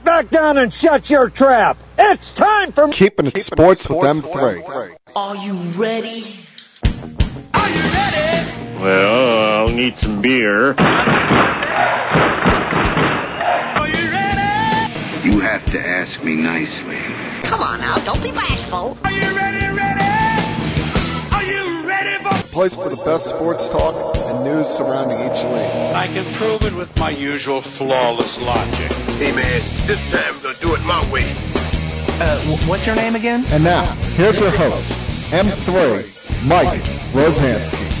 Get back down and shut your trap. It's time for Keeping it sports with M3. Are you ready? Are you ready? Well, I'll need some beer. Are you ready? You have to ask me nicely. Come on now, don't be bashful. Are you ready? Ready? Are you ready? for? Place for the best sports talk and news surrounding each league. I can prove it with my usual flawless logic. Hey man, this time we're gonna do it my way. Uh, wh- what's your name again? And now, here's your host, M3, Mike Rozansky.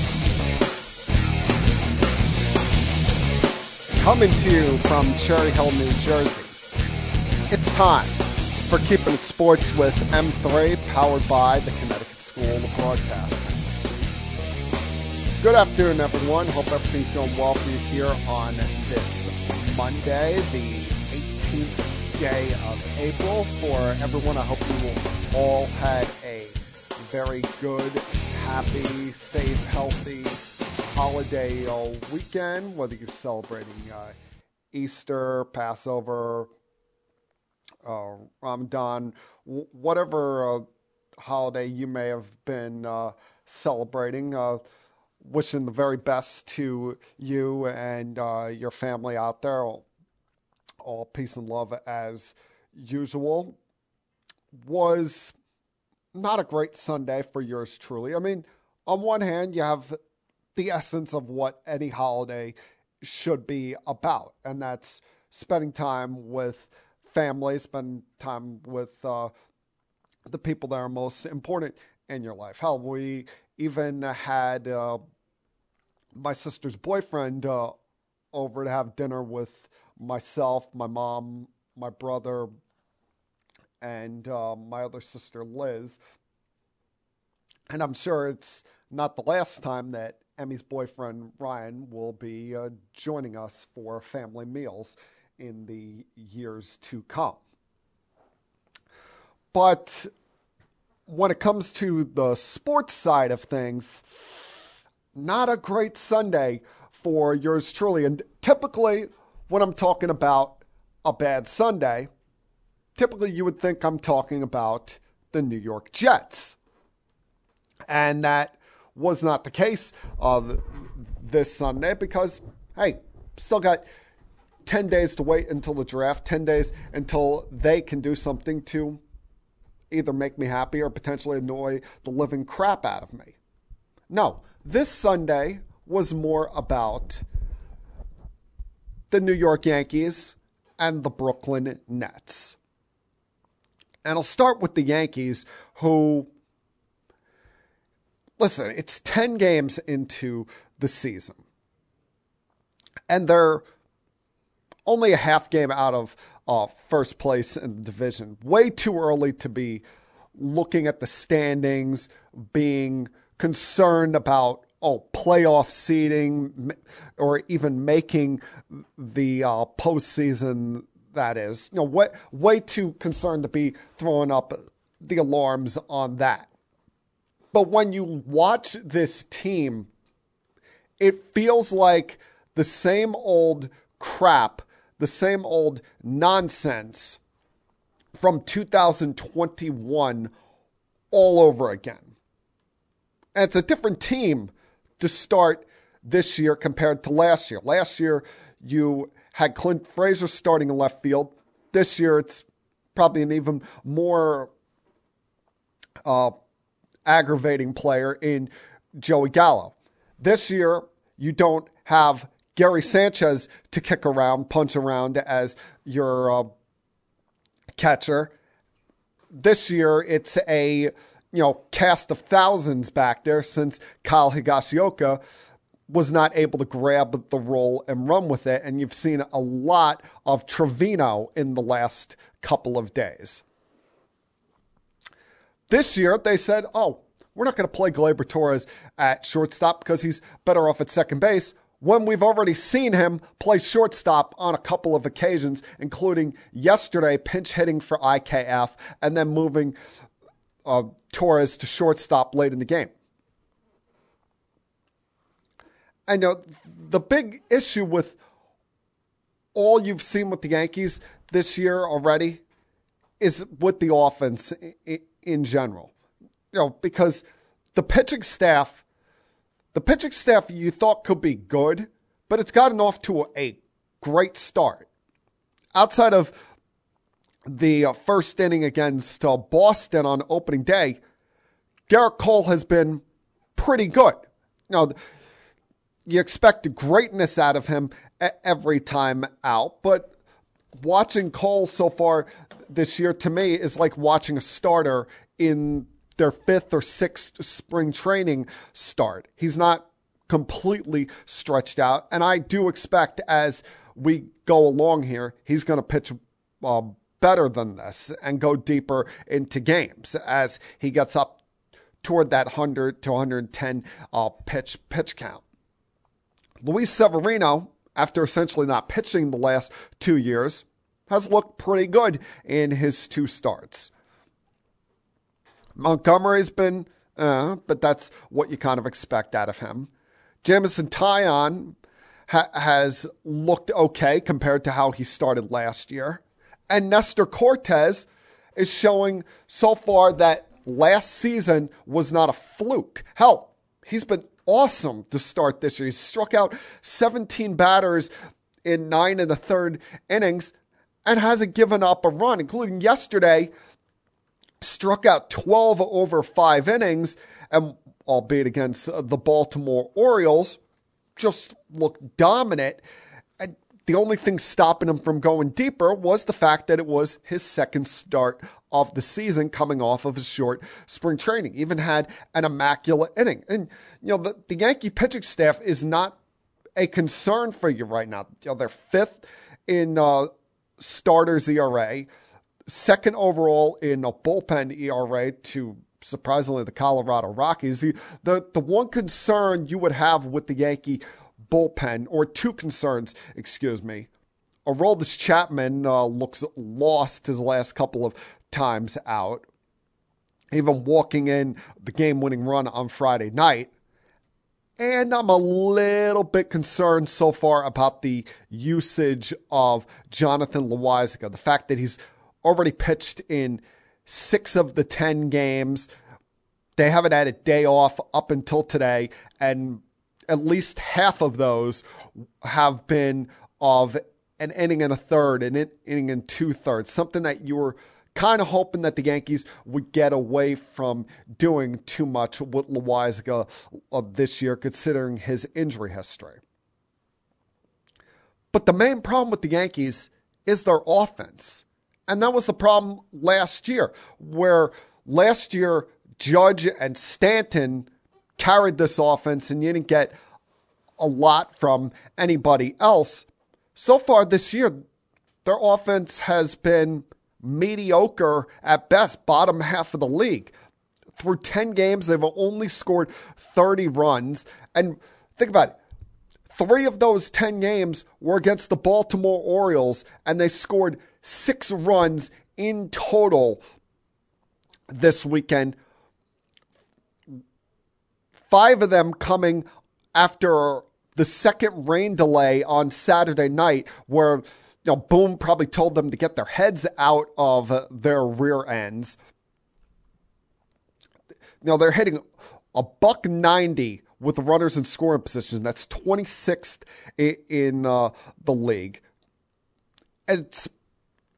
Coming to you from Cherry Hill, New Jersey. It's time for Keeping It Sports with M3, powered by the Connecticut School of Broadcasting. Good afternoon, everyone. Hope everything's going well for you here on this Monday, the 18th day of April. For everyone, I hope you all had a very good, happy, safe, healthy holiday uh, weekend, whether you're celebrating uh, Easter, Passover, uh, Ramadan, whatever uh, holiday you may have been uh, celebrating. Wishing the very best to you and uh, your family out there. All, all peace and love as usual. Was not a great Sunday for yours truly. I mean, on one hand, you have the essence of what any holiday should be about, and that's spending time with family, spending time with uh, the people that are most important in your life. Hell, we even had uh, my sister's boyfriend uh, over to have dinner with myself, my mom, my brother, and uh, my other sister Liz. And I'm sure it's not the last time that Emmy's boyfriend Ryan will be uh, joining us for family meals in the years to come. But when it comes to the sports side of things, not a great Sunday for yours truly. And typically, when I'm talking about a bad Sunday, typically you would think I'm talking about the New York Jets. And that was not the case of this Sunday because, hey, still got 10 days to wait until the draft, 10 days until they can do something to either make me happy or potentially annoy the living crap out of me. No, this Sunday was more about the New York Yankees and the Brooklyn Nets. And I'll start with the Yankees, who, listen, it's 10 games into the season. And they're only a half game out of uh, first place in the division. Way too early to be looking at the standings, being concerned about oh playoff seeding or even making the uh, postseason. That is, you know, way way too concerned to be throwing up the alarms on that. But when you watch this team, it feels like the same old crap, the same old nonsense from 2021 all over again. And it's a different team to start this year compared to last year. Last year, you had Clint Frazier starting in left field. This year, it's probably an even more uh, aggravating player in Joey Gallo. This year, you don't have Gary Sanchez to kick around, punch around as your uh, catcher. This year, it's a you know cast of thousands back there since Kyle Higashioka was not able to grab the role and run with it, and you've seen a lot of Trevino in the last couple of days. This year, they said, "Oh, we're not going to play Gleyber Torres at shortstop because he's better off at second base." When we've already seen him play shortstop on a couple of occasions, including yesterday pinch hitting for IKF and then moving uh, Torres to shortstop late in the game. I know the big issue with all you've seen with the Yankees this year already is with the offense in general. You know, because the pitching staff, the pitching staff you thought could be good, but it's gotten off to a, great start. Outside of the first inning against uh, Boston on opening day, Gerrit Cole has been pretty good. Now, you expect greatness out of him every time out, but watching Cole so far this year to me is like watching a starter in their fifth or sixth spring training start. He's not completely stretched out, and I do expect as we go along here, he's going to pitch uh, better than this and go deeper into games as he gets up toward that 100 to 110 uh, pitch pitch count. Luis Severino, after essentially not pitching the last two years, has looked pretty good in his two starts. Montgomery's been, uh, but that's what you kind of expect out of him. Jameson Taillon ha- has looked okay compared to how he started last year. And Nestor Cortes is showing so far that last season was not a fluke. Hell, he's been awesome to start this year. He struck out 17 batters in nine and the third innings and hasn't given up a run, including yesterday, struck out 12 over five innings, and albeit against the Baltimore Orioles, just looked dominant And the only thing stopping him from going deeper was the fact that it was his second start of the season coming off of his short spring training. Even had an immaculate inning. And, you know, the, the Yankee pitching staff is not a concern for you right now. You know, they're fifth in uh, starters ERA, second overall in a bullpen ERA to surprisingly the Colorado Rockies. The, the, the one concern you would have with the Yankee bullpen, or two concerns, excuse me. Aroldis Chapman uh, looks lost his last couple of times out, even walking in the game winning run on Friday night. And I'm a little bit concerned so far about the usage of Jonathan Loaisiga. The fact that he's already pitched in six of the 10 games. They haven't had a day off up until today. And at least half of those have been of an inning and a third, an inning and two thirds, something that you were kind of hoping that the Yankees would get away from doing too much with Loaisiga uh, this year, considering his injury history. But the main problem with the Yankees is their offense. And that was the problem last year, where last year Judge and Stanton carried this offense and you didn't get a lot from anybody else. So far this year, their offense has been mediocre at best, bottom half of the league. Through 10 games, they've only scored 30 runs. And think about it three of those 10 games were against the Baltimore Orioles, and they scored six runs in total this weekend five of them coming after the second rain delay on Saturday night, where you know, Boone probably told them to get their heads out of their rear ends. Now they're hitting a buck 90 with runners in scoring position. That's 26th in uh, the league. It's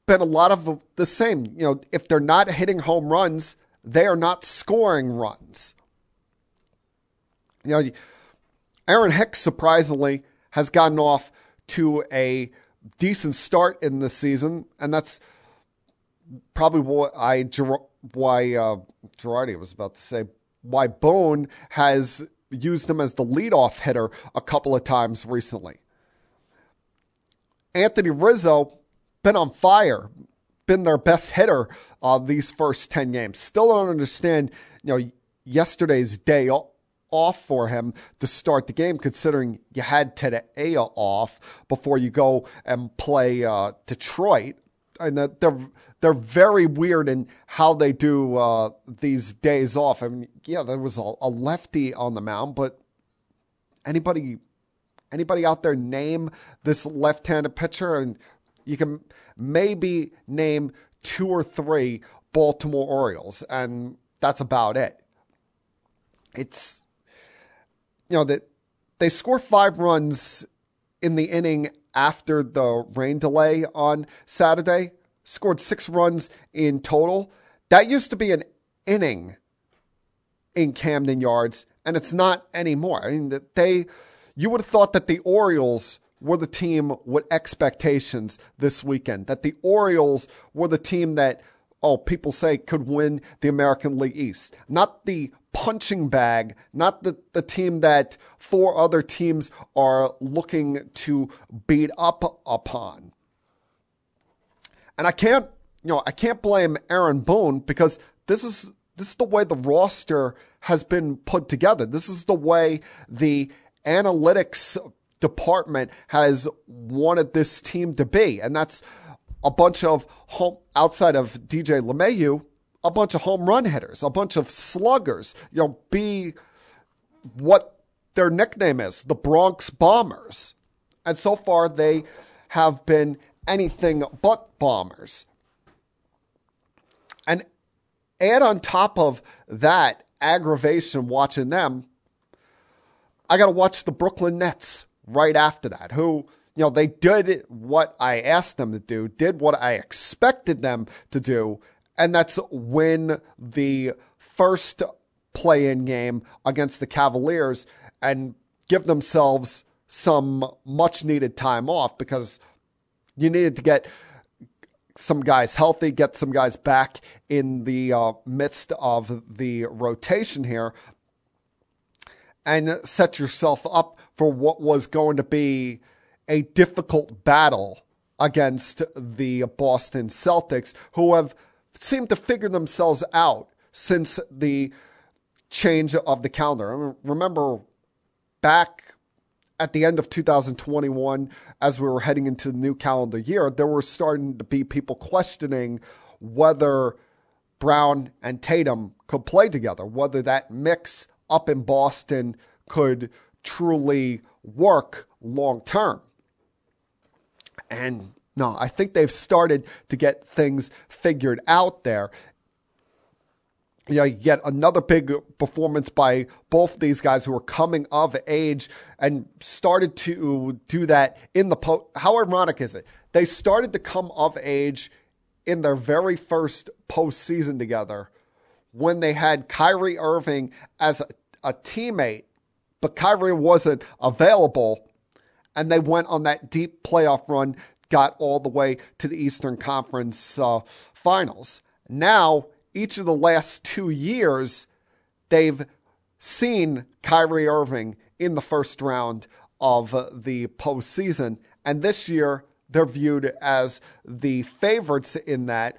been a lot of the same. You know, if they're not hitting home runs, they are not scoring runs. You know, Aaron Hicks, surprisingly, has gotten off to a decent start in the season, and that's probably what I why uh, Girardi was about to say why Boone has used him as the leadoff hitter a couple of times recently. Anthony Rizzo been on fire, been their best hitter uh, these first ten games. Still don't understand, you know, yesterday's day off for him to start the game, considering you had today off before you go and play uh, Detroit. And that they're they're very weird in how they do uh, these days off. I mean, yeah, there was a, a lefty on the mound, but anybody anybody out there name this left-handed pitcher and You can maybe name two or three Baltimore Orioles, and that's about it. It's, you know, that they score five runs in the inning after the rain delay on Saturday, scored six runs in total. That used to be an inning in Camden Yards, and it's not anymore. I mean, that they, you would have thought that the Orioles were the team with expectations this weekend, that the Orioles were the team that, oh, people say could win the American League East, not the punching bag, not the, the team that four other teams are looking to beat up upon. And I can't, you know, I can't blame Aaron Boone because this is this is the way the roster has been put together. This is the way the analytics department has wanted this team to be. And that's a bunch of home outside of DJ LeMahieu, a bunch of home run hitters, a bunch of sluggers, you know, be what their nickname is, the Bronx Bombers. And so far they have been anything but bombers. And add on top of that aggravation watching them, I got to watch the Brooklyn Nets right after that, who, you know, they did what I asked them to do, did what I expected them to do, and that's win the first play in game against the Cavaliers and give themselves some much needed time off because you needed to get some guys healthy, get some guys back in the uh, midst of the rotation here, and set yourself up for what was going to be a difficult battle against the Boston Celtics, who have seemed to figure themselves out since the change of the calendar. remember back at the end of 2021, as we were heading into the new calendar year, there were starting to be people questioning whether Brown and Tatum could play together, whether that mix up in Boston could truly work long term. And no, I think they've started to get things figured out there you know, you get another big performance by both these guys who are coming of age and started to do that in the post. How ironic is it? They started to come of age in their very first postseason together when they had Kyrie Irving as a, a teammate, but Kyrie wasn't available. And they went on that deep playoff run, got all the way to the Eastern Conference uh, finals. Now each of the last two years, they've seen Kyrie Irving in the first round of the postseason. And this year, they're viewed as the favorites in that,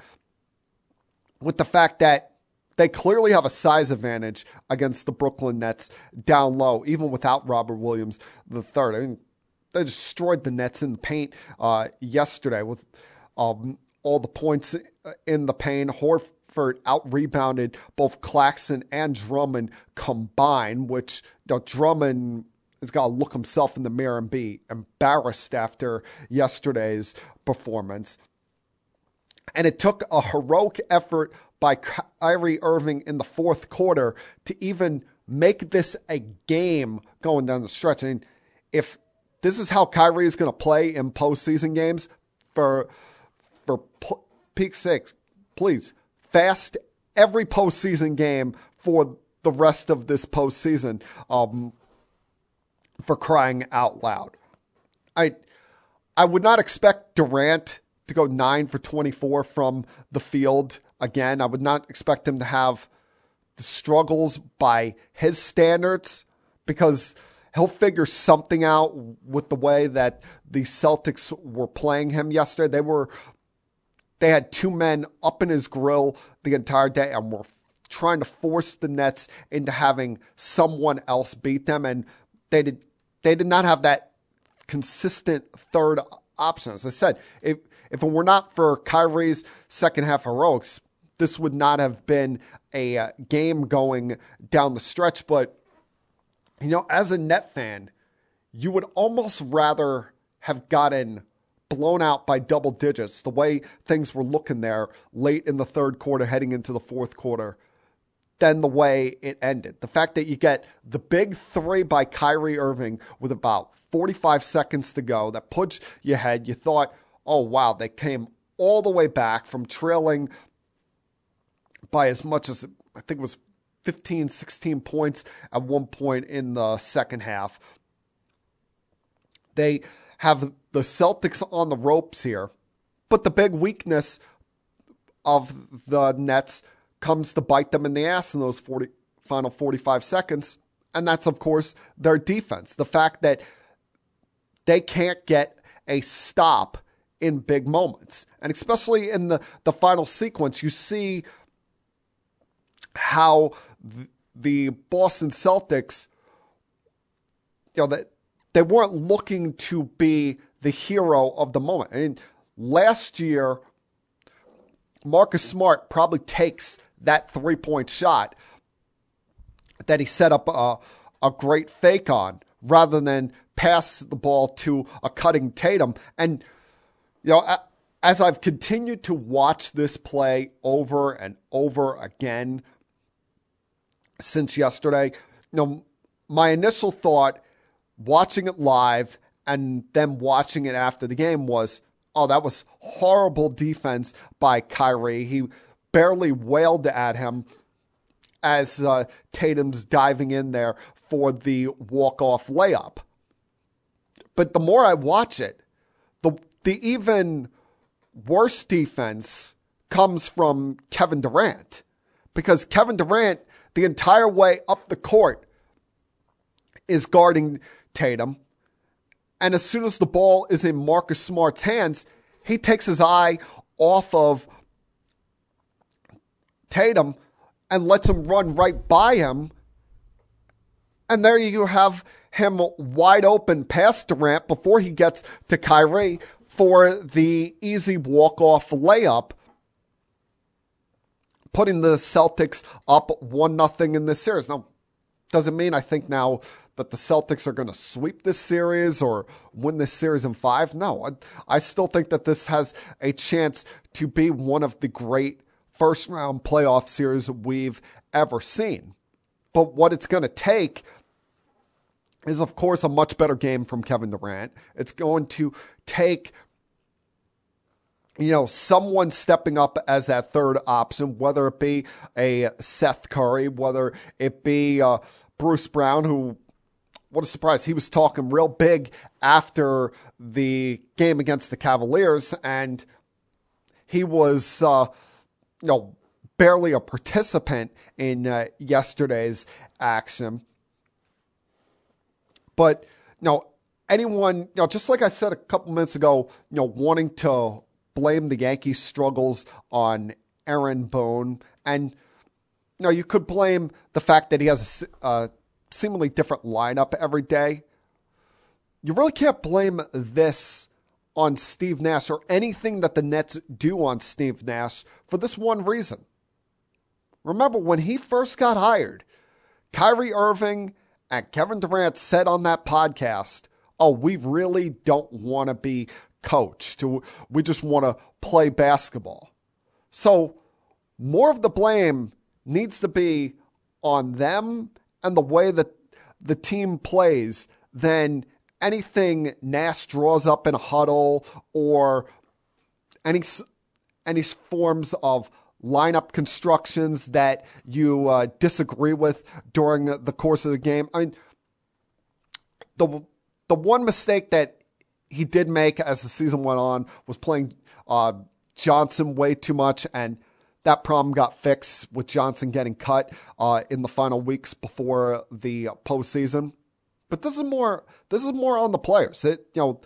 with the fact that they clearly have a size advantage against the Brooklyn Nets down low, even without Robert Williams the third. I mean, they destroyed the Nets in the paint uh, yesterday with um, all the points in the paint. Horford out rebounded both Claxton and Drummond combined, which you know, Drummond has got to look himself in the mirror and be embarrassed after yesterday's performance. And it took a heroic effort by Kyrie Irving in the fourth quarter to even make this a game going down the stretch. I mean, if this is how Kyrie is going to play in postseason games for for peak six, please fast every postseason game for the rest of this postseason um, for crying out loud. I I would not expect Durant to go 9 for 24 from the field again. I would not expect him to have the struggles by his standards because he'll figure something out with the way that the Celtics were playing him yesterday. They were they had two men up in his grill the entire day and were trying to force the Nets into having someone else beat them. And they did, they did not have that consistent third option. As I said, if, if it were not for Kyrie's second half heroics, this would not have been a uh, game going down the stretch. But, you know, as a net fan, you would almost rather have gotten blown out by double digits, the way things were looking there late in the third quarter, heading into the fourth quarter, than the way it ended. The fact that you get the big three by Kyrie Irving with about 45 seconds to go that puts you ahead. You thought, oh, wow, they came all the way back from trailing by as much as I think it was 15, 16 points at one point in the second half. They have the Celtics on the ropes here, but the big weakness of the Nets comes to bite them in the ass in those 40, final 45 seconds. And that's, of course, their defense. The fact that they can't get a stop in big moments. And especially in the, the final sequence, you see how th- the Boston Celtics, you know, that they weren't looking to be the hero of the moment. I mean, last year, Marcus Smart probably takes that three point shot that he set up a, a great fake on rather than pass the ball to a cutting Tatum. And, you know, as I've continued to watch this play over and over again since yesterday, know, my initial thought watching it live and then watching it after the game was, oh, that was horrible defense by Kyrie. He barely wailed at him as uh, Tatum's diving in there for the walk-off layup. But the more I watch it, the the even worse defense comes from Kevin Durant because Kevin Durant the entire way up the court is guarding Tatum. And as soon as the ball is in Marcus Smart's hands, he takes his eye off of Tatum and lets him run right by him. And there you have him wide open past Durant before he gets to Kyrie for the easy walk off layup, putting the Celtics up one nothing in this series. Now, doesn't mean I think now that the Celtics are going to sweep this series or win this series in five. No, I, I still think that this has a chance to be one of the great first round playoff series we've ever seen. But what it's going to take is, of course, a much better game from Kevin Durant. It's going to take you know, someone stepping up as that third option, whether it be a Seth Curry, whether it be uh, Bruce Brown, who what a surprise. He was talking real big after the game against the Cavaliers, and he was, uh, you know, barely a participant in uh, yesterday's action. But, you know, anyone, you know, just like I said a couple minutes ago, you know, wanting to blame the Yankees' struggles on Aaron Boone, and, you know, you could blame the fact that he has a, uh, seemingly different lineup every day. You really can't blame this on Steve Nash or anything that the Nets do on Steve Nash for this one reason. Remember, when he first got hired, Kyrie Irving and Kevin Durant said on that podcast, Oh, we really don't want to be coached. We just want to play basketball. So, more of the blame needs to be on them and the way that the team plays than anything Nash draws up in a huddle or any any forms of lineup constructions that you uh, disagree with during the course of the game. I mean, the the one mistake that he did make as the season went on was playing uh, Johnson way too much and that problem got fixed with Johnson getting cut uh, in the final weeks before the postseason. But this is more this is more on the players. It you know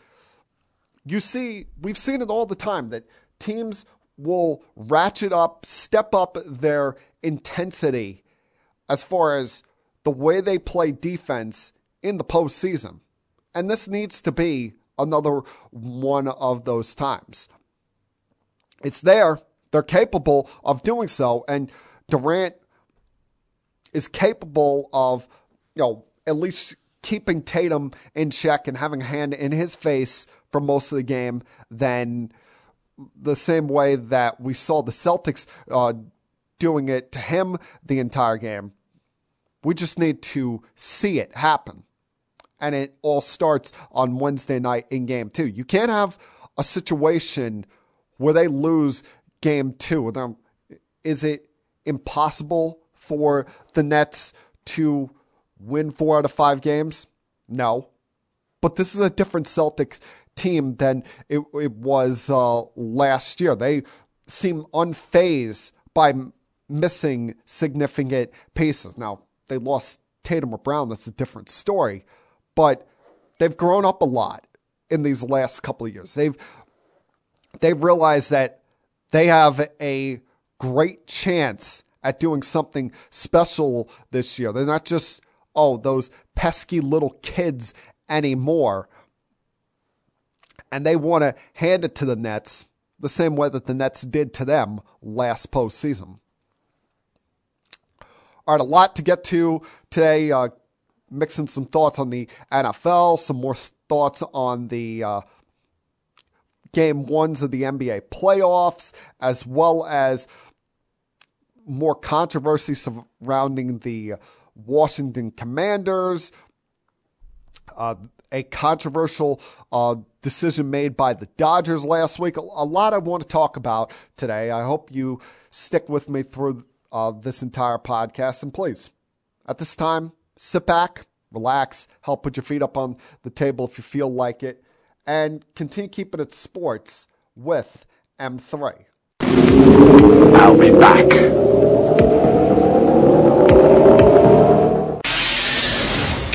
you see we've seen it all the time that teams will ratchet up, step up their intensity as far as the way they play defense in the postseason. And this needs to be another one of those times. It's there. They're capable of doing so. And Durant is capable of, you know, at least keeping Tatum in check and having a hand in his face for most of the game than the same way that we saw the Celtics uh, doing it to him the entire game. We just need to see it happen. And it all starts on Wednesday night in game two. You can't have a situation where they lose game two. Is it impossible for the Nets to win four out of five games? No. But this is a different Celtics team than it, it was uh, last year. They seem unfazed by missing significant pieces. Now, they lost Tatum or Brown. That's a different story. But they've grown up a lot in these last couple of years. They've they've realized that they have a great chance at doing something special this year. They're not just oh those pesky little kids anymore. And they want to hand it to the Nets the same way that the Nets did to them last postseason. All right, a lot to get to today. Uh, mixing some thoughts on the NFL, some more thoughts on the uh, game ones of the NBA playoffs, as well as more controversy surrounding the Washington Commanders. Uh, a controversial uh, decision made by the Dodgers last week. A, lot I want to talk about today. I hope you stick with me through uh, this entire podcast. And please, at this time, sit back, relax, help put your feet up on the table if you feel like it, and continue keeping it sports with M3. I'll be back.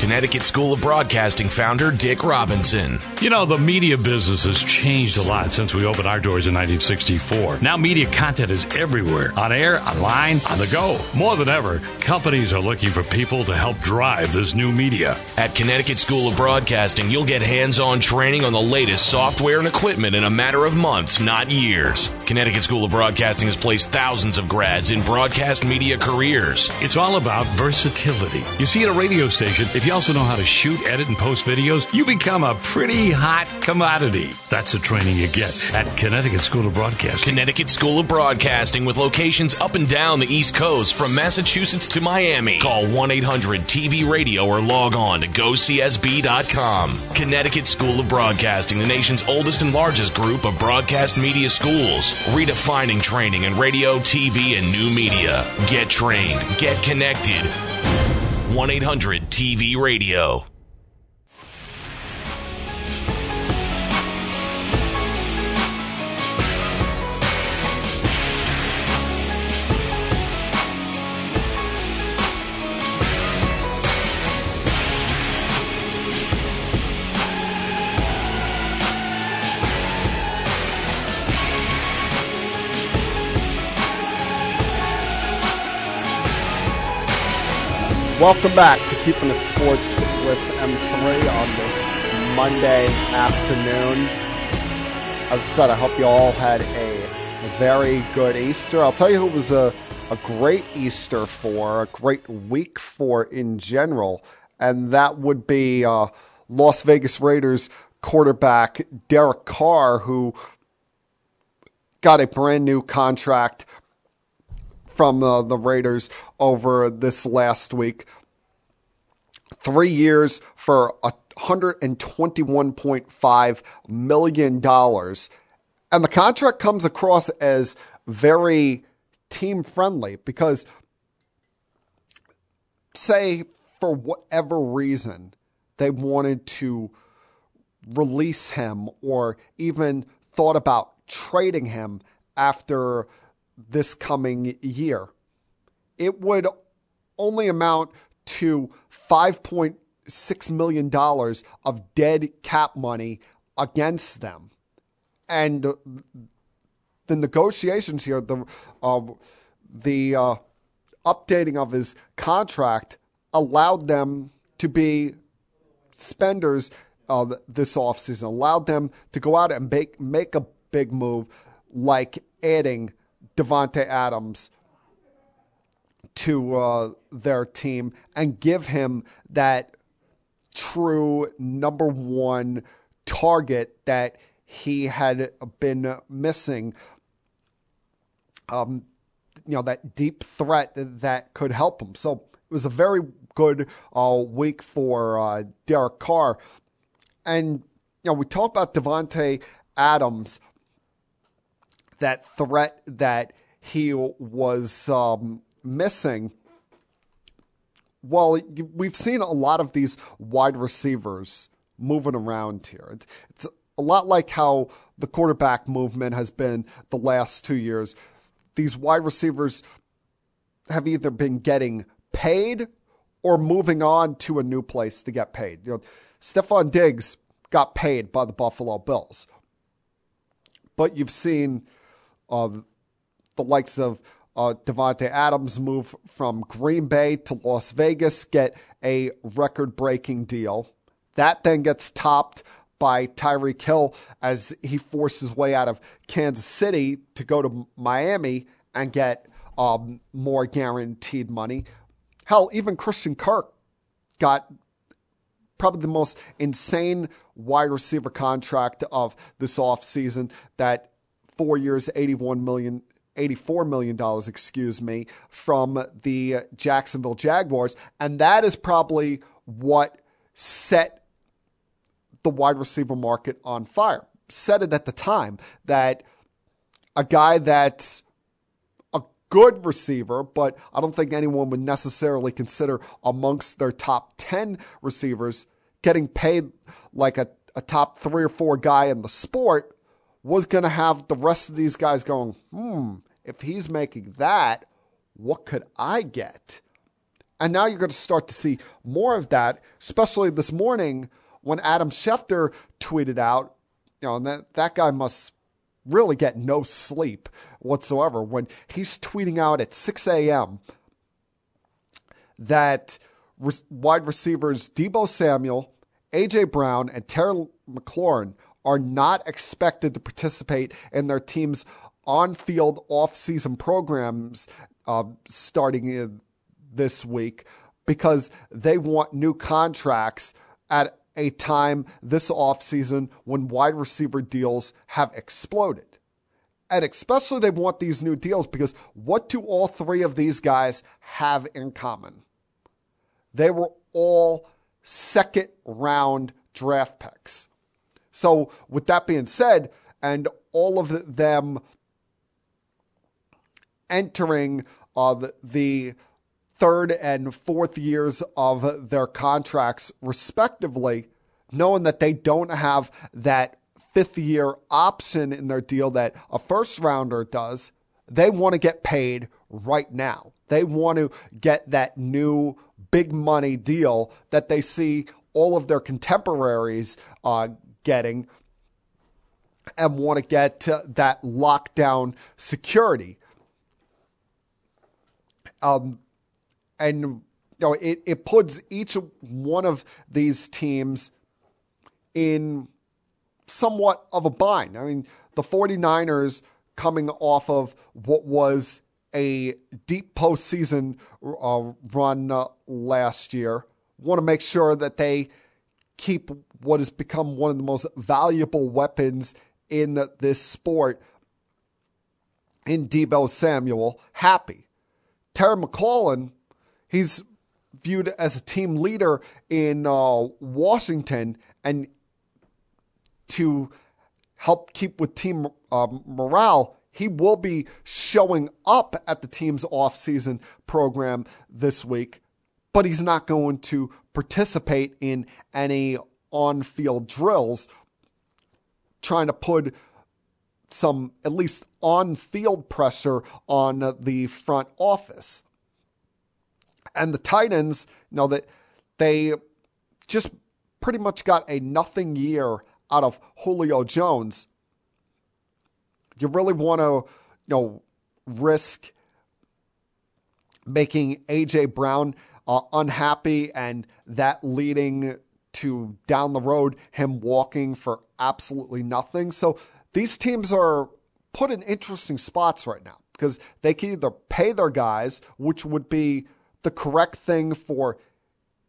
Connecticut School of Broadcasting founder Dick Robinson. You know, the media business has changed a lot since we opened our doors in 1964. Now, media content is everywhere on air, online, on the go. More than ever, companies are looking for people to help drive this new media. At Connecticut School of Broadcasting, you'll get hands on training on the latest software and equipment in a matter of months, not years. Connecticut School of Broadcasting has placed thousands of grads in broadcast media careers. It's all about versatility. You see, at a radio station, if you also know how to shoot, edit, and post videos, you become a pretty hot commodity. That's the training you get at Connecticut School of Broadcasting. Connecticut School of Broadcasting with locations up and down the East Coast from Massachusetts to Miami. Call 1 800 TV Radio or log on to gocsb.com. Connecticut School of Broadcasting, the nation's oldest and largest group of broadcast media schools, redefining training in radio, TV, and new media. Get trained, get connected. 1 800 TV Radio. Welcome back to Keeping It Sports with M3 on this Monday afternoon. As I said, I hope you all had a very good Easter. I'll tell you who it was a, a great Easter for, a great week for in general, and that would be uh, Las Vegas Raiders quarterback Derek Carr, who got a brand new contract from uh, the Raiders over this last week. Three years for $121.5 million. And the contract comes across as very team friendly because, say, for whatever reason, they wanted to release him or even thought about trading him after this coming year. It would only amount to $5.6 million of dead cap money against them. And the negotiations here, the, uh, the uh, updating of his contract allowed them to be spenders uh, this offseason, allowed them to go out and make, make a big move like adding Davante Adams to uh, their team and give him that true number one target that he had been missing. Um, you know, that deep threat that could help him. So it was a very good uh, week for uh, Derek Carr. And, you know, we talk about Davante Adams, that threat that he was um, missing. Well, we've seen a lot of these wide receivers moving around here. It's a lot like how the quarterback movement has been the last two years. These wide receivers have either been getting paid or moving on to a new place to get paid. You know, Stefon Diggs got paid by the Buffalo Bills. But you've seen uh, the likes of uh, Davante Adams move from Green Bay to Las Vegas, get a record breaking deal. That then gets topped by Tyreek Hill as he forces his way out of Kansas City to go to Miami and get um, more guaranteed money. Hell, even Christian Kirk got probably the most insane wide receiver contract of this offseason that four years, 81 million, $84 million, excuse me, from the Jacksonville Jaguars. And that is probably what set the wide receiver market on fire. Said it at the time that a guy that's a good receiver, but I don't think anyone would necessarily consider amongst their top 10 receivers getting paid like a, a top three or four guy in the sport was going to have the rest of these guys going, hmm, if he's making that, what could I get? And now you're going to start to see more of that, especially this morning when Adam Schefter tweeted out, you know, that, that guy must really get no sleep whatsoever when he's tweeting out at 6 a.m. that re- wide receivers Deebo Samuel, A.J. Brown, and Terry McLaurin are not expected to participate in their team's on field off season programs uh, starting this week because they want new contracts at a time this offseason when wide receiver deals have exploded. And especially they want these new deals because what do all three of these guys have in common? They were all second round draft picks. So, with that being said, and all of them entering uh, the, third and fourth years of their contracts, respectively, knowing that they don't have that fifth year option in their deal that a first rounder does, they want to get paid right now. They want to get that new big money deal that they see all of their contemporaries uh, getting and want to get to that lockdown security. Um, and you know, it, it puts each one of these teams in somewhat of a bind. I mean, the 49ers coming off of what was a deep postseason uh, run uh, last year want to make sure that they keep what has become one of the most valuable weapons in this sport in Deebo Samuel happy. Terry McLaurin, he's viewed as a team leader in uh, Washington and to help keep with team uh, morale, he will be showing up at the team's offseason program this week, but he's not going to participate in any on field drills, trying to put some at least on field pressure on the front office. And the Titans, you know, that they just pretty much got a nothing year out of Julio Jones. You really want to, you know, risk making AJ Brown uh, unhappy and that leading to down the road him walking for absolutely nothing. So these teams are put in interesting spots right now because they can either pay their guys, which would be the correct thing for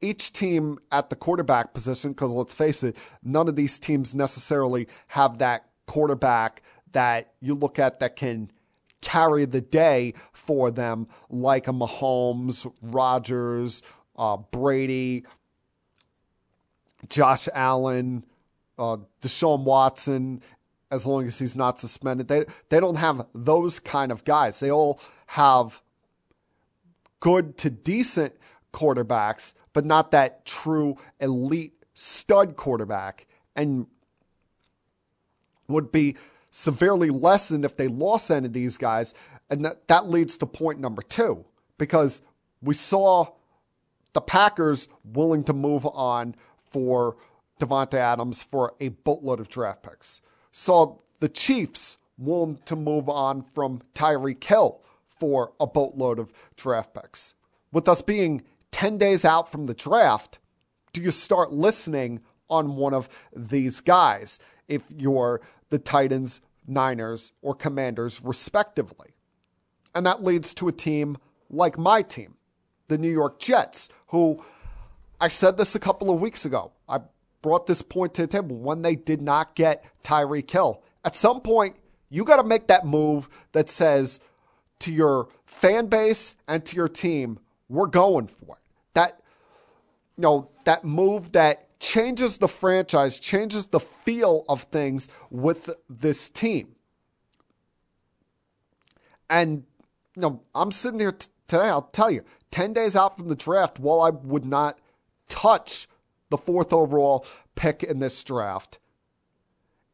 each team at the quarterback position, because let's face it, none of these teams necessarily have that quarterback that you look at that can carry the day for them, like a Mahomes, Rodgers, uh, Brady, Josh Allen, uh, Deshaun Watson, as long as he's not suspended. They they don't have those kind of guys. They all have good to decent quarterbacks, but not that true elite stud quarterback. And would be severely lessened if they lost any of these guys. And that, that leads to point number two, because we saw the Packers willing to move on for Davante Adams for a boatload of draft picks. Saw the Chiefs willing to move on from Tyreek Hill for a boatload of draft picks. With us being 10 days out from the draft, do you start listening on one of these guys if you're the Titans, Niners, or Commanders, respectively? And that leads to a team like my team, the New York Jets, who I said this a couple of weeks ago. I brought this point to the table when they did not get Tyreek Hill. At some point, you got to make that move that says to your fan base and to your team, we're going for it. That you know, that move that changes the franchise, changes the feel of things with this team. And you know, I'm sitting here t- today, I'll tell you, 10 days out from the draft, while I would not touch the fourth overall pick in this draft,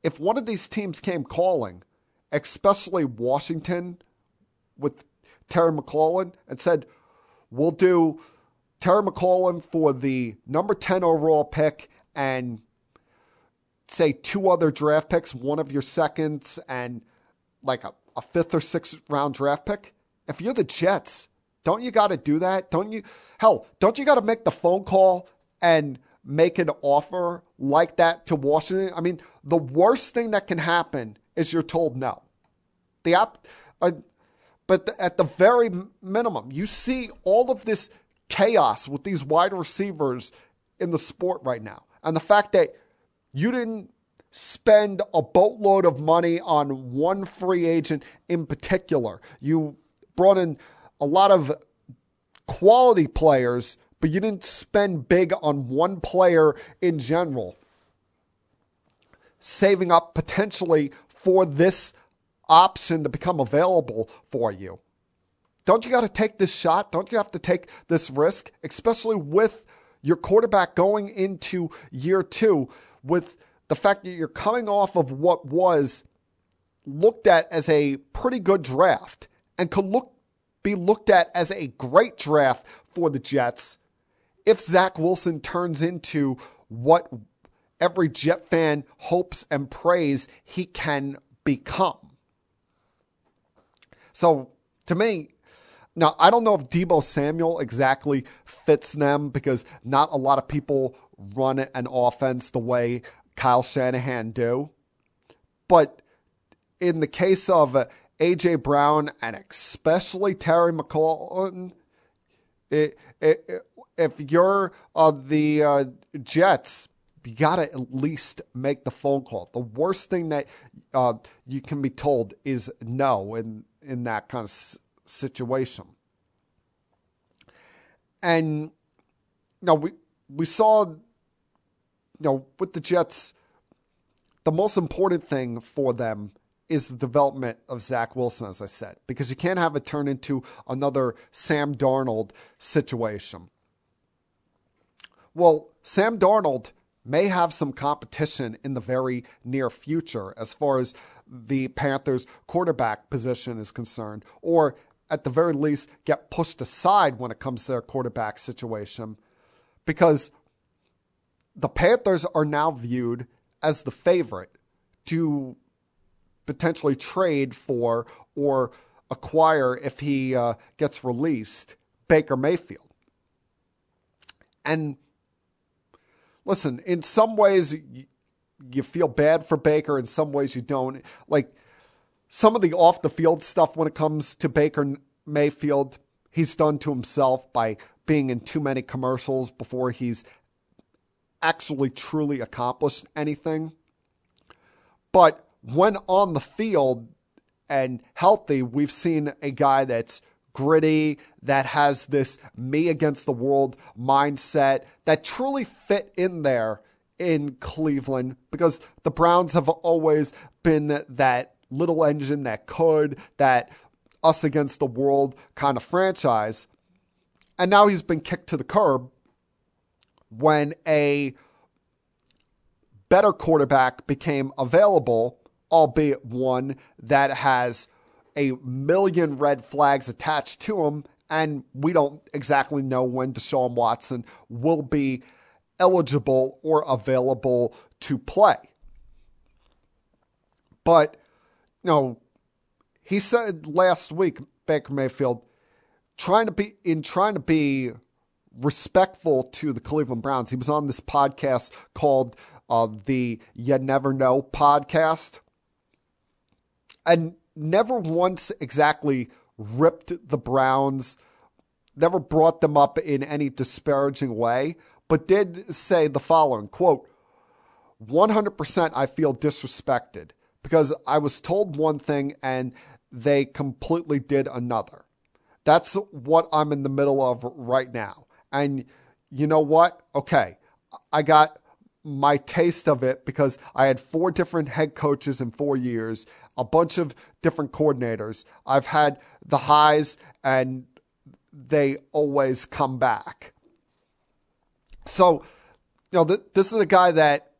if one of these teams came calling, especially Washington with Terry McLaurin, and said, we'll do Terry McLaurin for the number 10 overall pick and say two other draft picks, one of your seconds, and like a, a fifth or sixth round draft pick. If you're the Jets, don't you got to do that? Don't you? Hell, don't you got to make the phone call and make an offer like that to Washington? I mean, the worst thing that can happen is you're told no. The app, uh, but at the very minimum, you see all of this chaos with these wide receivers in the sport right now. And the fact that you didn't spend a boatload of money on one free agent in particular. You brought in a lot of quality players, but you didn't spend big on one player in general. Saving up potentially for this option to become available for you. Don't you got to take this shot? Don't you have to take this risk, especially with your quarterback going into year two with the fact that you're coming off of what was looked at as a pretty good draft and could look be looked at as a great draft for the Jets if Zach Wilson turns into what every Jet fan hopes and prays he can become. So to me, now, I don't know if Deebo Samuel exactly fits them because not a lot of people run an offense the way Kyle Shanahan do. But in the case of A.J. Brown and especially Terry McLaurin, if you're uh, the uh, Jets, you got to at least make the phone call. The worst thing that uh, you can be told is no in, in that kind of situation. And know, we we saw you know with the Jets, the most important thing for them is the development of Zach Wilson, as I said, because you can't have it turn into another Sam Darnold situation. Well, Sam Darnold may have some competition in the very near future as far as the Panthers' quarterback position is concerned, or at the very least, get pushed aside when it comes to their quarterback situation because the Panthers are now viewed as the favorite to potentially trade for or acquire if he uh, gets released Baker Mayfield. And listen, in some ways, you, you feel bad for Baker, in some ways, you don't. Like, some of the off the field stuff when it comes to Baker Mayfield, he's done to himself by being in too many commercials before he's actually truly accomplished anything. But when on the field and healthy, we've seen a guy that's gritty, that has this me against the world mindset that truly fit in there in Cleveland because the Browns have always been that little engine that could, that us against the world kind of franchise. And now he's been kicked to the curb when a better quarterback became available, albeit one that has a million red flags attached to him. And we don't exactly know when Deshaun Watson will be eligible or available to play. But, you know, he said last week, Baker Mayfield, trying to be in trying to be respectful to the Cleveland Browns. He was on this podcast called uh, the You Never Know podcast, and never once exactly ripped the Browns, never brought them up in any disparaging way, but did say the following quote, 100% I feel disrespected because I was told one thing and they completely did another. That's what I'm in the middle of right now. And you know what? Okay, I got my taste of it because I had four different head coaches in four years, a bunch of different coordinators. I've had the highs and they always come back. So, you know, th- this is a guy that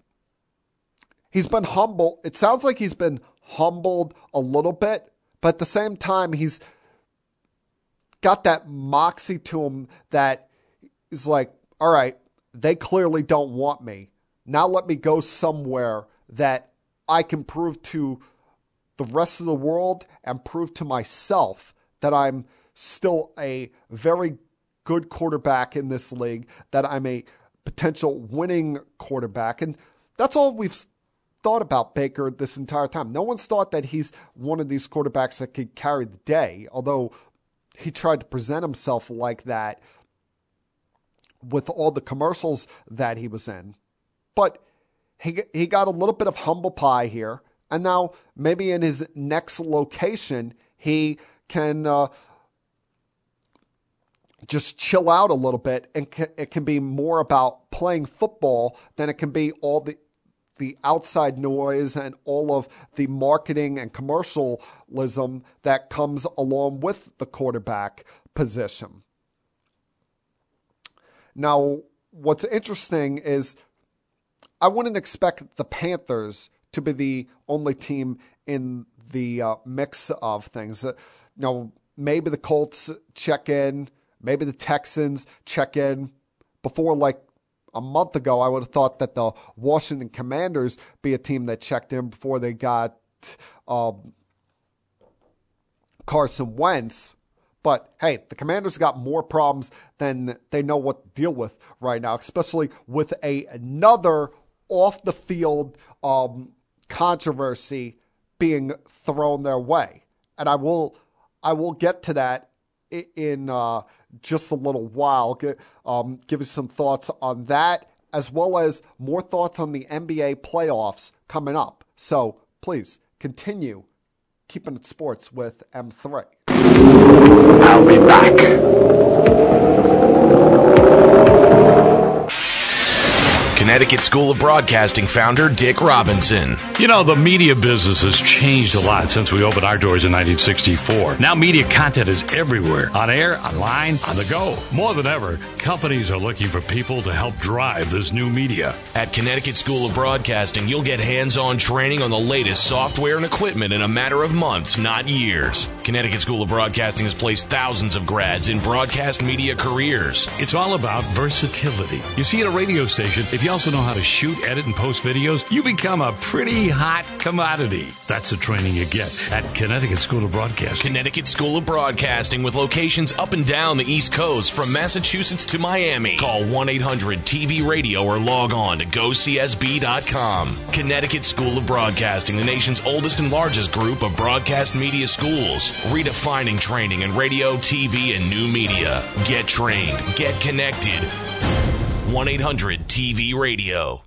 he's been humble. It sounds like he's been humbled a little bit, but at the same time, he's got that moxie to him that is like, all right, they clearly don't want me. Now let me go somewhere that I can prove to the rest of the world and prove to myself that I'm still a very good quarterback in this league, that I'm a potential winning quarterback. And that's all we've thought about Baker this entire time. No one's thought that he's one of these quarterbacks that could carry the day, although he tried to present himself like that with all the commercials that he was in. But he he got a little bit of humble pie here, and now maybe in his next location he can uh, just chill out a little bit, and it can be more about playing football than it can be all the the outside noise and all of the marketing and commercialism that comes along with the quarterback position. Now, what's interesting is I wouldn't expect the Panthers to be the only team in the uh, mix of things. Uh, you know, maybe the Colts check in, maybe the Texans check in. Before like a month ago, I would have thought that the Washington Commanders be a team that checked in before they got um, Carson Wentz. But hey, the Commanders got more problems than they know what to deal with right now, especially with a, another off the field um, controversy being thrown their way, and I will I will get to that in uh, just a little while. Um, give you some thoughts on that, as well as more thoughts on the NBA playoffs coming up. So please continue keeping it sports with M3. I'll be back. Connecticut School of Broadcasting founder Dick Robinson. You know, the media business has changed a lot since we opened our doors in 1964. Now media content is everywhere on air, online, on the go. More than ever, companies are looking for people to help drive this new media. At Connecticut School of Broadcasting, you'll get hands on training on the latest software and equipment in a matter of months, not years. Connecticut School of Broadcasting has placed thousands of grads in broadcast media careers. It's all about versatility. You see, at a radio station, if you also know how to shoot, edit, and post videos, you become a pretty hot commodity. That's the training you get at Connecticut School of Broadcasting. Connecticut School of Broadcasting with locations up and down the East Coast from Massachusetts to Miami. Call 1 800 TV Radio or log on to gocsb.com. Connecticut School of Broadcasting, the nation's oldest and largest group of broadcast media schools, redefining training in radio, TV, and new media. Get trained, get connected. 1 800 TV Radio.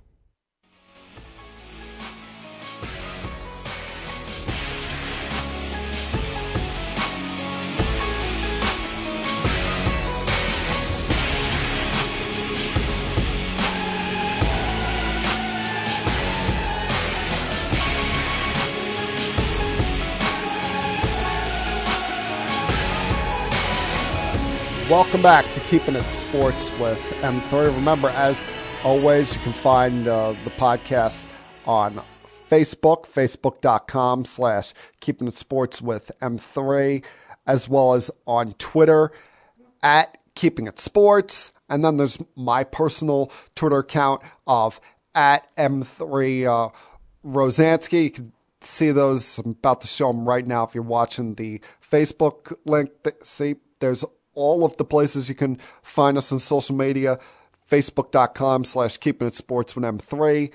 Welcome back to Keeping It Sports with M3. Remember, as always, you can find uh, the podcast on Facebook, facebook.com slash Keeping It Sports with M3, as well as on Twitter at Keeping It Sports. And then there's my personal Twitter account of at M3 uh, Rozansky. You can see those. I'm about to show them right now if you're watching the Facebook link. See, there's all of the places you can find us on social media facebook.com slash keeping it sports with m3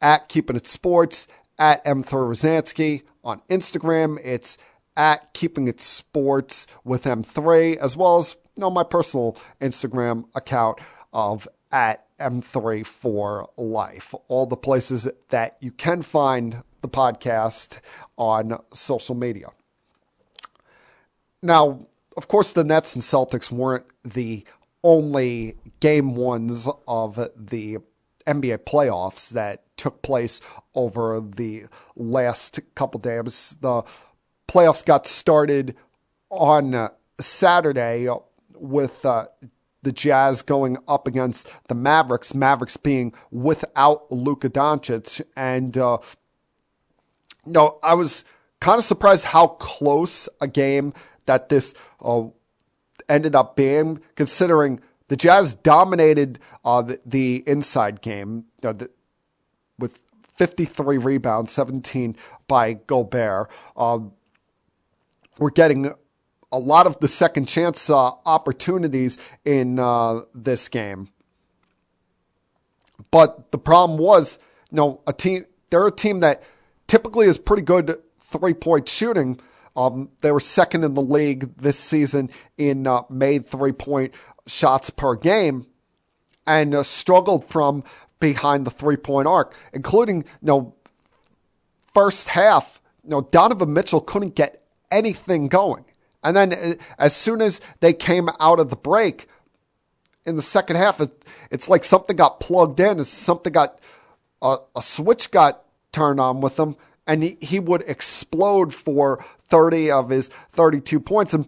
at keeping it sports at m3 rozansky. On instagram it's at keeping it sports with m3 as well as you know my personal instagram account of at m3 for life. All the places that you can find the podcast on social media. Now of course, the Nets and Celtics weren't the only game ones of the NBA playoffs that took place over the last couple days. The playoffs got started on Saturday with uh, the Jazz going up against the Mavericks. Mavericks being without Luka Doncic, and uh, you know, I was kind of surprised how close a game that this uh, ended up being, considering the Jazz dominated uh, the, the, inside game uh, the, with 53 rebounds, 17 by Gobert. Uh, we're getting a lot of the second chance uh, opportunities in uh, this game. But the problem was, you know, a team, they're a team that typically is pretty good three point shooting, um, they were second in the league this season in uh, made three point shots per game and uh, struggled from behind the three point arc, including, you know, first half, you know, Donovan Mitchell couldn't get anything going. And then uh, as soon as they came out of the break in the second half, it, it's like something got plugged in, something got, uh, a switch got turned on with them and he, he would explode for 30 of his 32 points. And,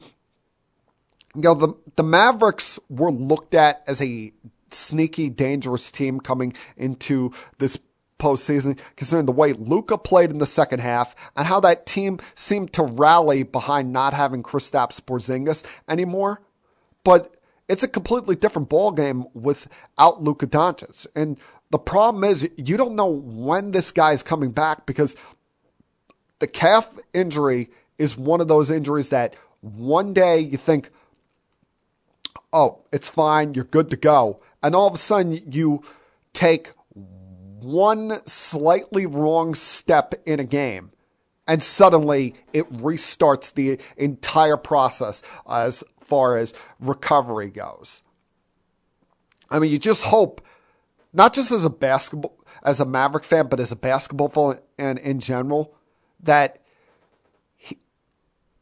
you know, the, the Mavericks were looked at as a sneaky, dangerous team coming into this postseason, considering the way Luka played in the second half and how that team seemed to rally behind not having Kristaps Porzingis anymore. But it's a completely different ballgame without Luka Doncic. And the problem is you don't know when this guy is coming back because the calf injury is one of those injuries that one day you think, oh, it's fine, you're good to go. And all of a sudden you take one slightly wrong step in a game and suddenly it restarts the entire process as far as recovery goes. I mean, you just hope, not just as a basketball, as a Maverick fan, but as a basketball fan and in general, that he,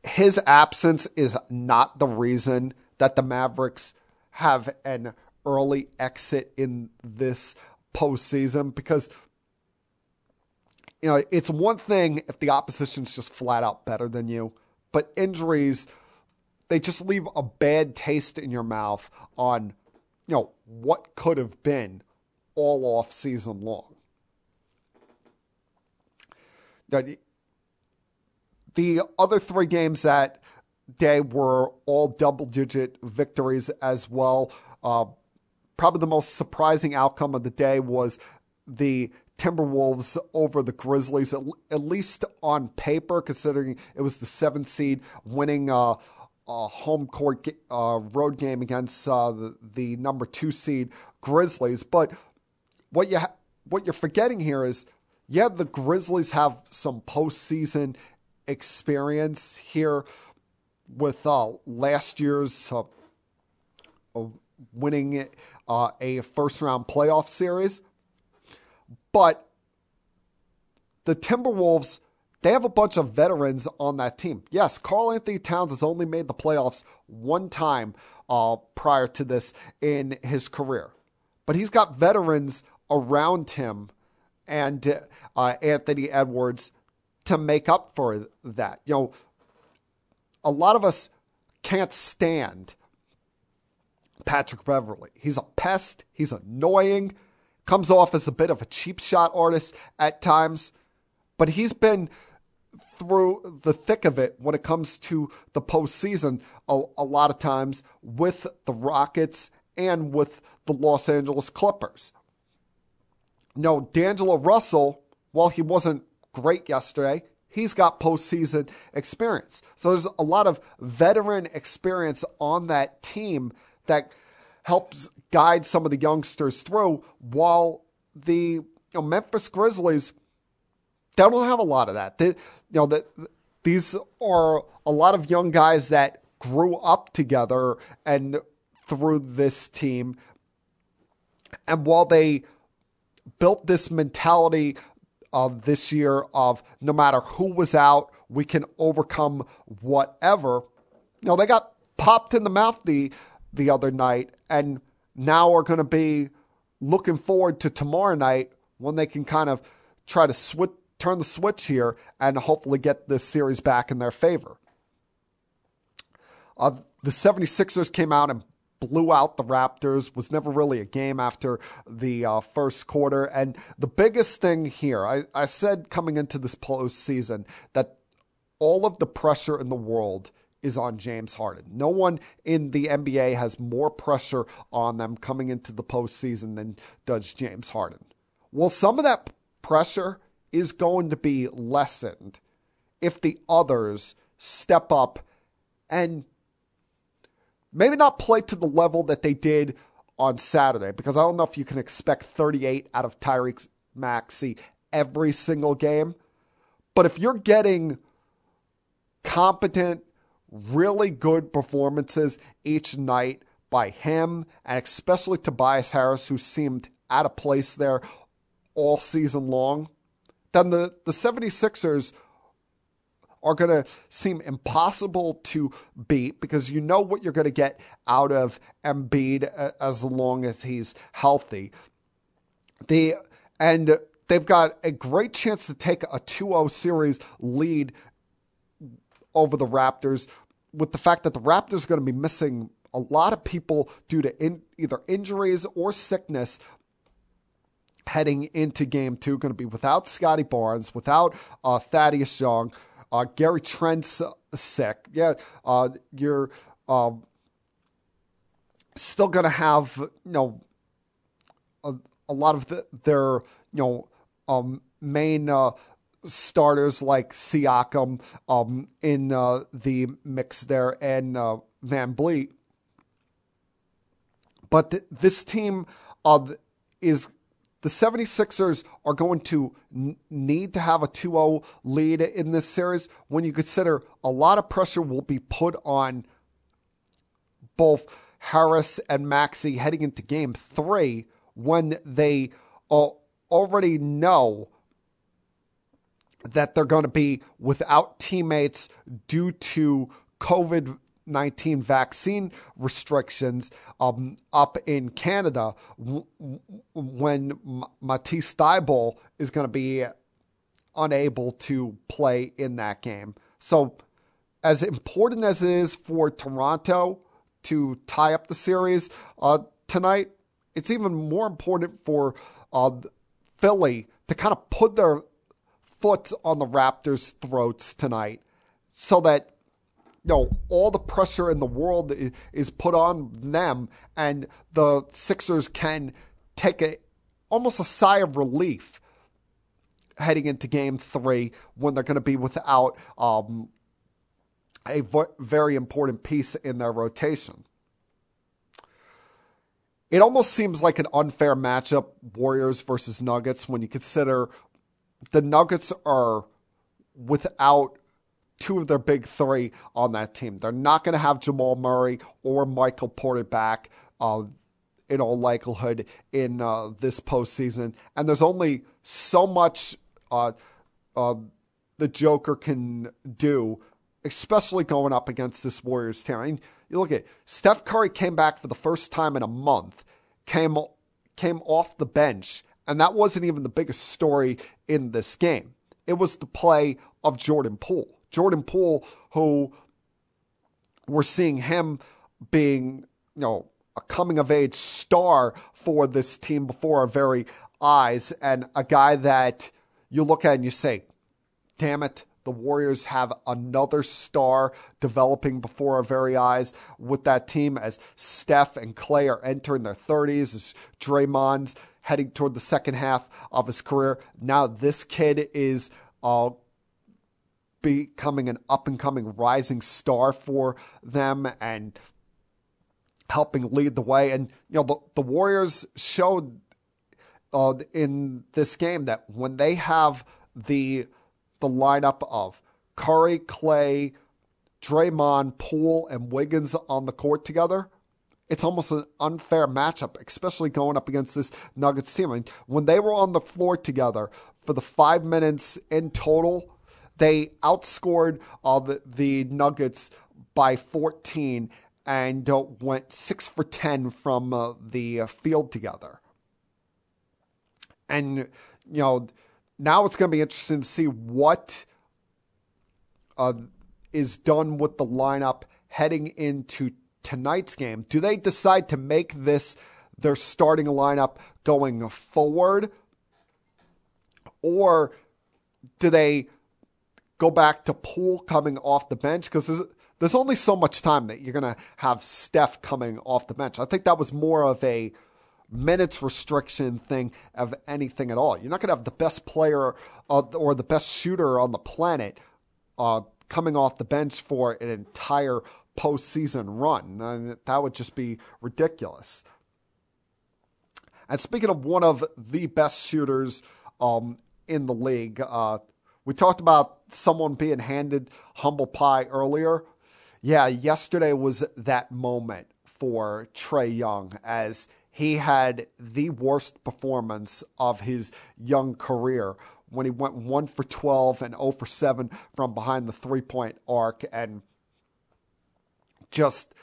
his absence is not the reason that the Mavericks have an early exit in this postseason because you know it's one thing if the opposition's just flat out better than you, but injuries they just leave a bad taste in your mouth on you know what could have been all off season long. Now, the other three games that day were all double digit victories as well. Uh, probably the most surprising outcome of the day was the Timberwolves over the Grizzlies, at, at least on paper, considering it was the seventh seed winning uh, a home court uh, road game against uh, the, the number two seed Grizzlies. But what you ha- what you're forgetting here is, yeah, the Grizzlies have some postseason experience here with uh, last year's uh, winning uh, a first round playoff series. But the Timberwolves, they have a bunch of veterans on that team. Yes, Karl-Anthony Towns has only made the playoffs one time uh, prior to this in his career. But he's got veterans around him and uh, Anthony Edwards to make up for that. You know, a lot of us can't stand Patrick Beverley. He's a pest. He's annoying. Comes off as a bit of a cheap shot artist at times, but he's been through the thick of it when it comes to the postseason a, a lot of times with the Rockets and with the Los Angeles Clippers. No, D'Angelo Russell, while he wasn't great yesterday, he's got postseason experience. So there's a lot of veteran experience on that team that helps guide some of the youngsters through while the you know, Memphis Grizzlies they don't have a lot of that. They, you know that these are a lot of young guys that grew up together and through this team. And while they built this mentality of this year of no matter who was out, we can overcome whatever. You know, they got popped in the mouth the the other night and now are going to be looking forward to tomorrow night when they can kind of try to switch turn the switch here and hopefully get this series back in their favor. Uh, the 76ers came out and blew out the Raptors, was never really a game after the uh, first quarter. And the biggest thing here, I, I said coming into this postseason that all of the pressure in the world is on James Harden. No one in the NBA has more pressure on them coming into the postseason than does James Harden. Well, some of that pressure is going to be lessened if the others step up and maybe not play to the level that they did on Saturday, because I don't know if you can expect 38 out of Tyrese Maxey every single game. But if you're getting competent, really good performances each night by him, and especially Tobias Harris, who seemed out of place there all season long, then the, the 76ers are going to seem impossible to beat because you know what you're going to get out of Embiid as long as he's healthy. The and they've got a great chance to take a 2-0 series lead over the Raptors with the fact that the Raptors are going to be missing a lot of people due to in, either injuries or sickness heading into game two. Going to be without Scottie Barnes, without uh, Thaddeus Young, uh, Gary Trent's sick. Yeah, uh, you're um, still going to have you know a, a lot of the, their you know um, main uh, starters like Siakam um, in uh, the mix there and uh, VanVleet. But th- this team uh, is the 76ers are going to n- need to have a 2 0 lead in this series when you consider a lot of pressure will be put on both Harris and Maxey heading into game three when they uh, already know that they're going to be without teammates due to COVID 19 vaccine restrictions um, up in Canada when Matisse Thybulle is going to be unable to play in that game. So, as important as it is for Toronto to tie up the series uh, tonight, it's even more important for uh, Philly to kind of put their foot on the Raptors' throats tonight so that you know, all the pressure in the world is put on them, and the Sixers can take a almost a sigh of relief heading into Game Three when they're going to be without um, a very important piece in their rotation. It almost seems like an unfair matchup, Warriors versus Nuggets, when you consider the Nuggets are without two of their big three on that team. They're not going to have Jamal Murray or Michael Porter back uh, in all likelihood in uh, this postseason. And there's only so much uh, uh the Joker can do, especially going up against this Warriors team. I mean, you look at Steph Curry came back for the first time in a month, came came off the bench, and that wasn't even the biggest story in this game. It was the play of Jordan Poole. Jordan Poole, who we're seeing him being, you know, a coming of age star for this team before our very eyes, and a guy that you look at and you say, damn it, the Warriors have another star developing before our very eyes with that team as Steph and Clay are entering their 30s, as Draymond's heading toward the second half of his career. Now this kid is uh, becoming an up and coming rising star for them and helping lead the way. And, you know, the, the Warriors showed uh, in this game that when they have the the lineup of Curry, Clay, Draymond, Poole, and Wiggins on the court together, it's almost an unfair matchup, especially going up against this Nuggets team. I mean, when they were on the floor together for the five minutes in total they outscored uh, the, the Nuggets by 14 and uh, went 6 for 10 from uh, the uh, field together. And, you know, now it's going to be interesting to see what uh, is done with the lineup heading into tonight's game. Do they decide to make this their starting lineup going forward? Or do they go back to Poole coming off the bench because there's, there's only so much time that you're going to have Steph coming off the bench. I think that was more of a minutes restriction thing of anything at all. You're not going to have the best player uh, or the best shooter on the planet uh, coming off the bench for an entire postseason run. That would just be ridiculous. And speaking of one of the best shooters um, in the league, uh, we talked about someone being handed humble pie earlier. Yeah, yesterday was that moment for Trae Young as he had the worst performance of his young career when he went 1 for 12 and 0 for 7 from behind the three point arc. And just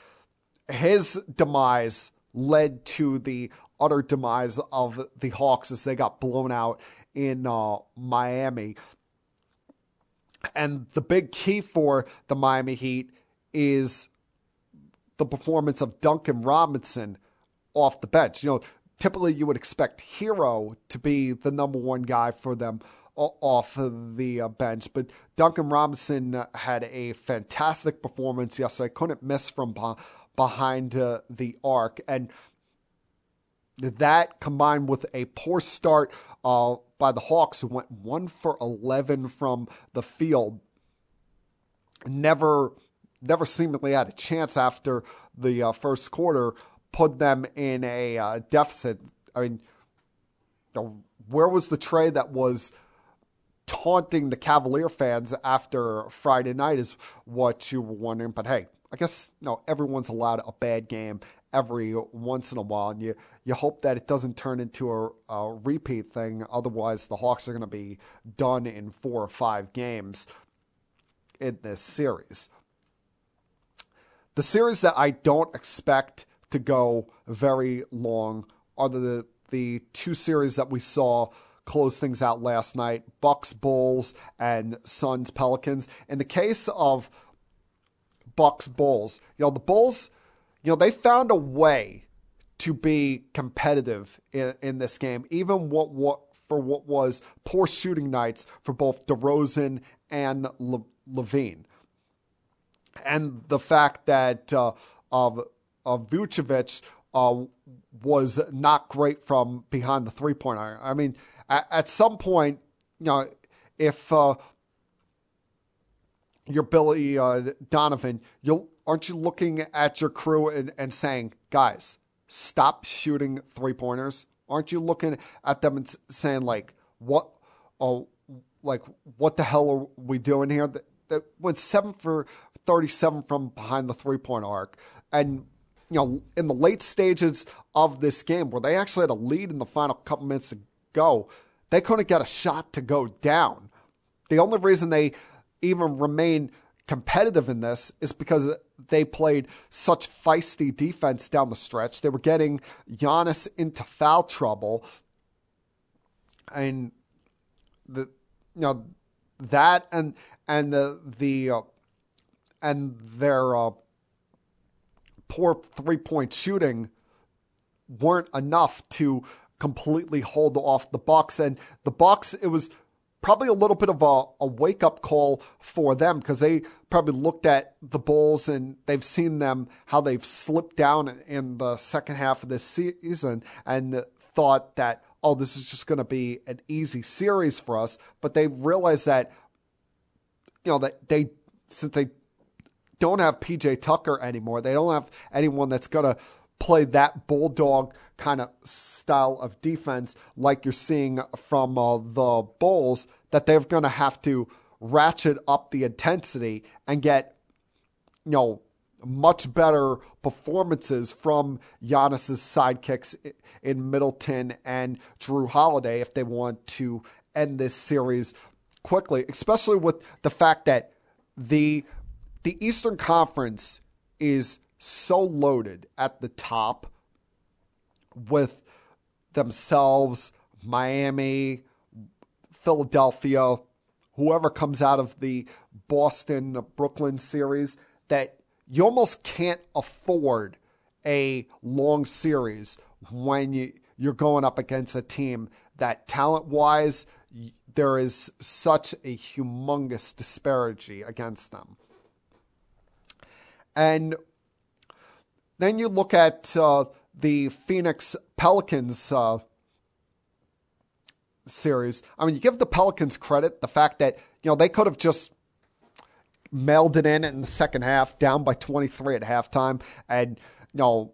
his demise led to the utter demise of the Hawks as they got blown out in uh, Miami. And the big key for the Miami Heat is the performance of Duncan Robinson off the bench. You know, typically you would expect Herro to be the number one guy for them off the uh, bench, but Duncan Robinson had a fantastic performance yesterday. Couldn't miss from behind uh, the arc, and that combined with a poor start uh, by the Hawks, who went one for 11 from the field, never, never seemingly had a chance after the uh, first quarter, put them in a uh, deficit. I mean, you know, where was the trade that was taunting the Cavalier fans after Friday night is what you were wondering. But hey, I guess you know everyone's allowed a bad game every once in a while, and you you hope that it doesn't turn into a, a repeat thing. Otherwise, the Hawks are going to be done in four or five games in this series. The series that I don't expect to go very long are the the two series that we saw close things out last night: Bucks Bulls and Suns Pelicans. In the case of Bucks Bulls, you know the Bulls you know, they found a way to be competitive in, in this game, even what, what for what was poor shooting nights for both DeRozan and Le, LaVine. and the fact that uh, of of Vucevic uh, was not great from behind the three point line. I mean, at, at, some point, you know, if uh, you're Billy uh, Donovan, you aren't you looking at your crew and, and saying, guys, stop shooting three pointers? Aren't you looking at them and saying like, what? Oh, like what the hell are we doing here? That, that went seven for thirty-seven from behind the three-point arc, and you know in the late stages of this game where they actually had a lead in the final couple minutes to go, they couldn't get a shot to go down. The only reason they even remain competitive in this is because they played such feisty defense down the stretch. They were getting Giannis into foul trouble. And the you know that and and the the uh, and their uh, poor three point shooting weren't enough to completely hold off the Bucks and the Bucks it was probably a little bit of a, a wake up call for them because they probably looked at the Bulls and they've seen them how they've slipped down in the second half of this season and thought that oh this is just going to be an easy series for us. But they realized that you know that they since they don't have PJ Tucker anymore they don't have anyone that's going to play that bulldog kind of style of defense like you're seeing from uh, the Bulls, that they're going to have to ratchet up the intensity and get, you know, much better performances from Giannis's sidekicks in Middleton and Jrue Holiday if they want to end this series quickly, especially with the fact that the the Eastern Conference is so loaded at the top with themselves, Miami, Philadelphia, whoever comes out of the Boston Brooklyn series, that you almost can't afford a long series when you, you're going up against a team that talent wise, there is such a humongous disparity against them. And then you look at uh, the Phoenix Pelicans uh, series. I mean, you give the Pelicans credit the fact that you know they could have just mailed it in in the second half, down by 23 at halftime, and you know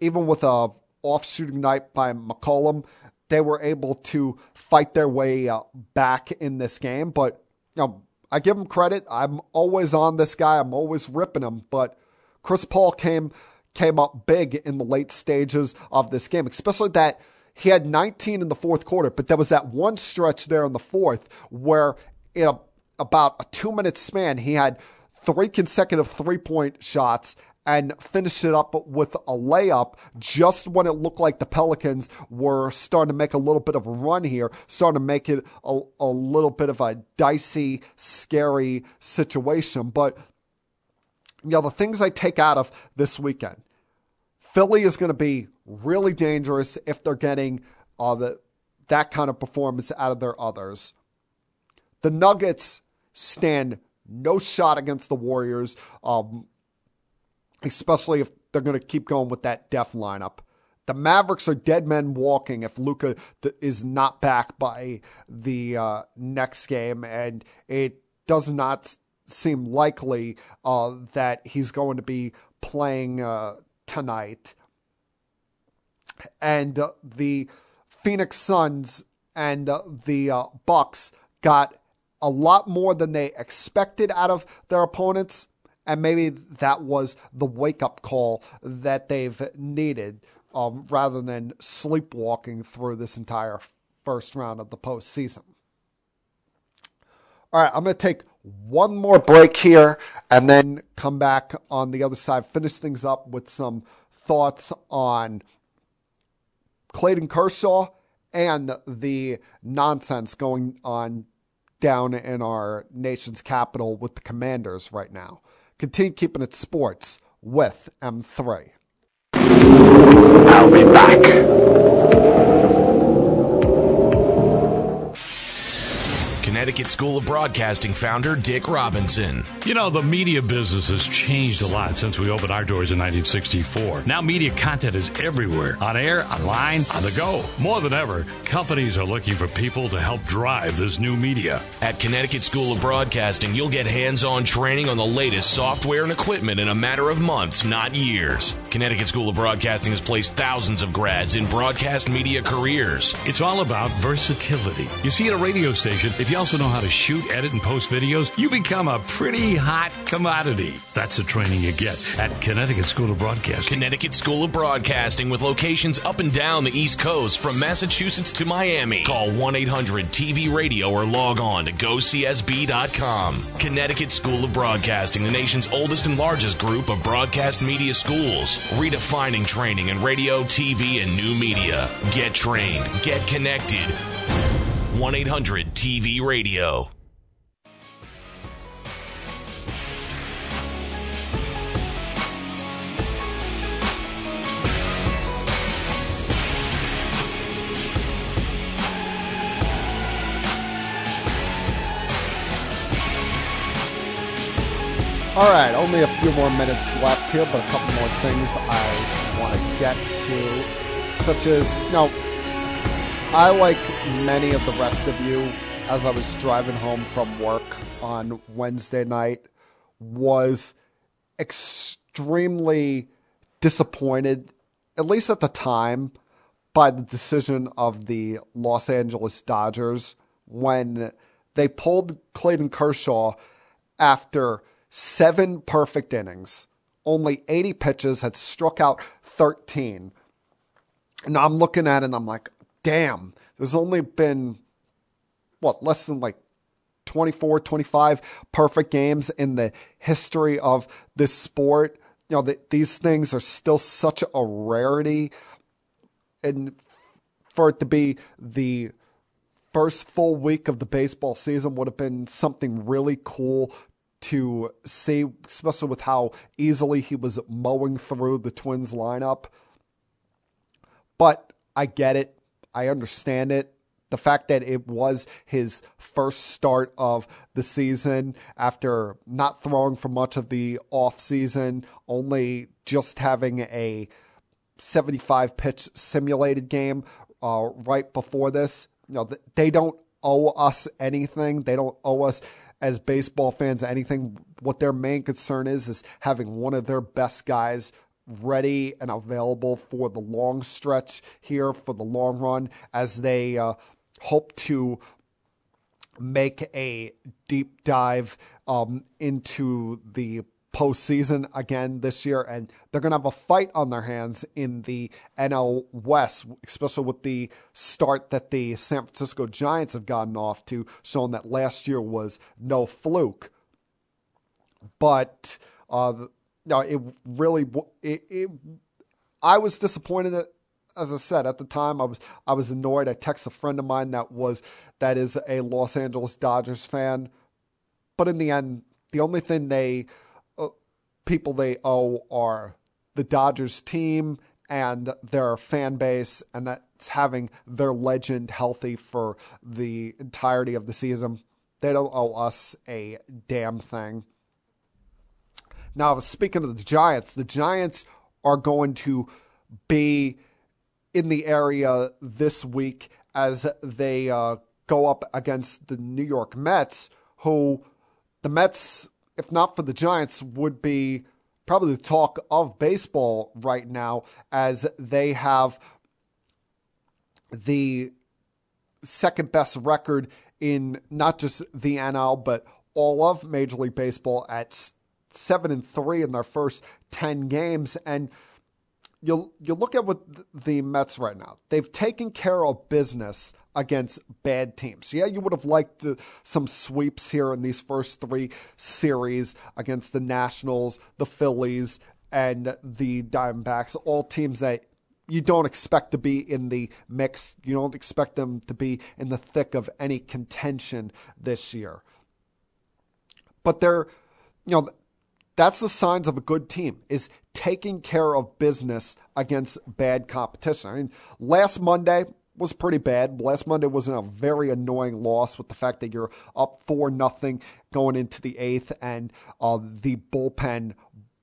even with a off shooting night by McCollum, they were able to fight their way uh, back in this game. But you know, I give them credit. I'm always on this guy. I'm always ripping him, but Chris Paul came came up big in the late stages of this game, especially that he had 19 in the fourth quarter, but there was that one stretch there in the fourth where in a, about a two minute span, he had three consecutive three point shots and finished it up with a layup just when it looked like the Pelicans were starting to make a little bit of a run here, starting to make it a, a little bit of a dicey, scary situation. But you know, the things I take out of this weekend. Philly is going to be really dangerous if they're getting uh, the, that kind of performance out of their others. The Nuggets stand no shot against the Warriors, um, especially if they're going to keep going with that def lineup. The Mavericks are dead men walking if Luka is not back by the uh, next game, and it does not seem likely uh, that he's going to be playing uh, tonight. And uh, the Phoenix Suns and uh, the uh, Bucks got a lot more than they expected out of their opponents. And maybe that was the wake up call that they've needed um, rather than sleepwalking through this entire first round of the postseason. All right, I'm going to take one more break here and then come back on the other side, finish things up with some thoughts on Clayton Kershaw and the nonsense going on down in our nation's capital with the commanders right now. Continue keeping it sports with M3. I'll be back. Connecticut School of Broadcasting founder Dick Robinson. You know, the media business has changed a lot since we opened our doors in 1964. Now, media content is everywhere on air, online, on the go. More than ever, companies are looking for people to help drive this new media. At Connecticut School of Broadcasting, you'll get hands on training on the latest software and equipment in a matter of months, not years. Connecticut School of Broadcasting has placed thousands of grads in broadcast media careers. It's all about versatility. You see, at a radio station, if you also know how to shoot, edit, and post videos, you become a pretty hot commodity. That's the training you get at Connecticut School of Broadcasting. Connecticut School of Broadcasting with locations up and down the East Coast from Massachusetts to Miami. Call 1 800 TV Radio or log on to gocsb.com. Connecticut School of Broadcasting, the nation's oldest and largest group of broadcast media schools, redefining training in radio, TV, and new media. Get trained, get connected. 1 800 TV Radio. All right, only a few more minutes left here, but a couple more things I want to get to, such as, know, I, like many of the rest of you, as I was driving home from work on Wednesday night, was extremely disappointed, at least at the time, by the decision of the Los Angeles Dodgers when they pulled Clayton Kershaw after seven perfect innings, only 80 pitches, had struck out 13. And I'm looking at it and I'm like, damn, there's only been, what, less than like 24, 25 perfect games in the history of this sport. You know, the, these things are still such a rarity. And for it to be the first full week of the baseball season would have been something really cool to see, especially with how easily he was mowing through the Twins lineup. But I get it. I understand it. The fact that it was his first start of the season after not throwing for much of the offseason, only just having a 75 pitch simulated game uh, right before this. You know, they don't owe us anything. They don't owe us as baseball fans anything. What their main concern is is having one of their best guys ready and available for the long stretch here for the long run as they uh, hope to make a deep dive um, into the postseason again this year, and they're going to have a fight on their hands in the NL West, especially with the start that the San Francisco Giants have gotten off to, showing that last year was no fluke. But uh, no, it really it, it I was disappointed as I said at the time, I was I was annoyed. I texted a friend of mine that was that is a Los Angeles Dodgers fan, but in the end, the only thing they uh, people they owe are the Dodgers team and their fan base, and that's having their legend healthy for the entirety of the season. They don't owe us a damn thing. Now, speaking of the Giants, the Giants are going to be in the area this week as they uh, go up against the New York Mets, who the Mets, if not for the Giants, would be probably the talk of baseball right now as they have the second best record in not just the NL, but all of Major League Baseball at seven and three in their first ten games, and you you look at what the Mets right now. They've taken care of business against bad teams. Yeah, you would have liked to, some sweeps here in these first three series against the Nationals, the Phillies, and the Diamondbacks. All teams that you don't expect to be in the mix. You don't expect them to be in the thick of any contention this year. But they're, you know, that's the signs of a good team is taking care of business against bad competition. I mean, last Monday was pretty bad. Last Monday was a very annoying loss with the fact that you're up four nothing going into the eighth, and uh, the bullpen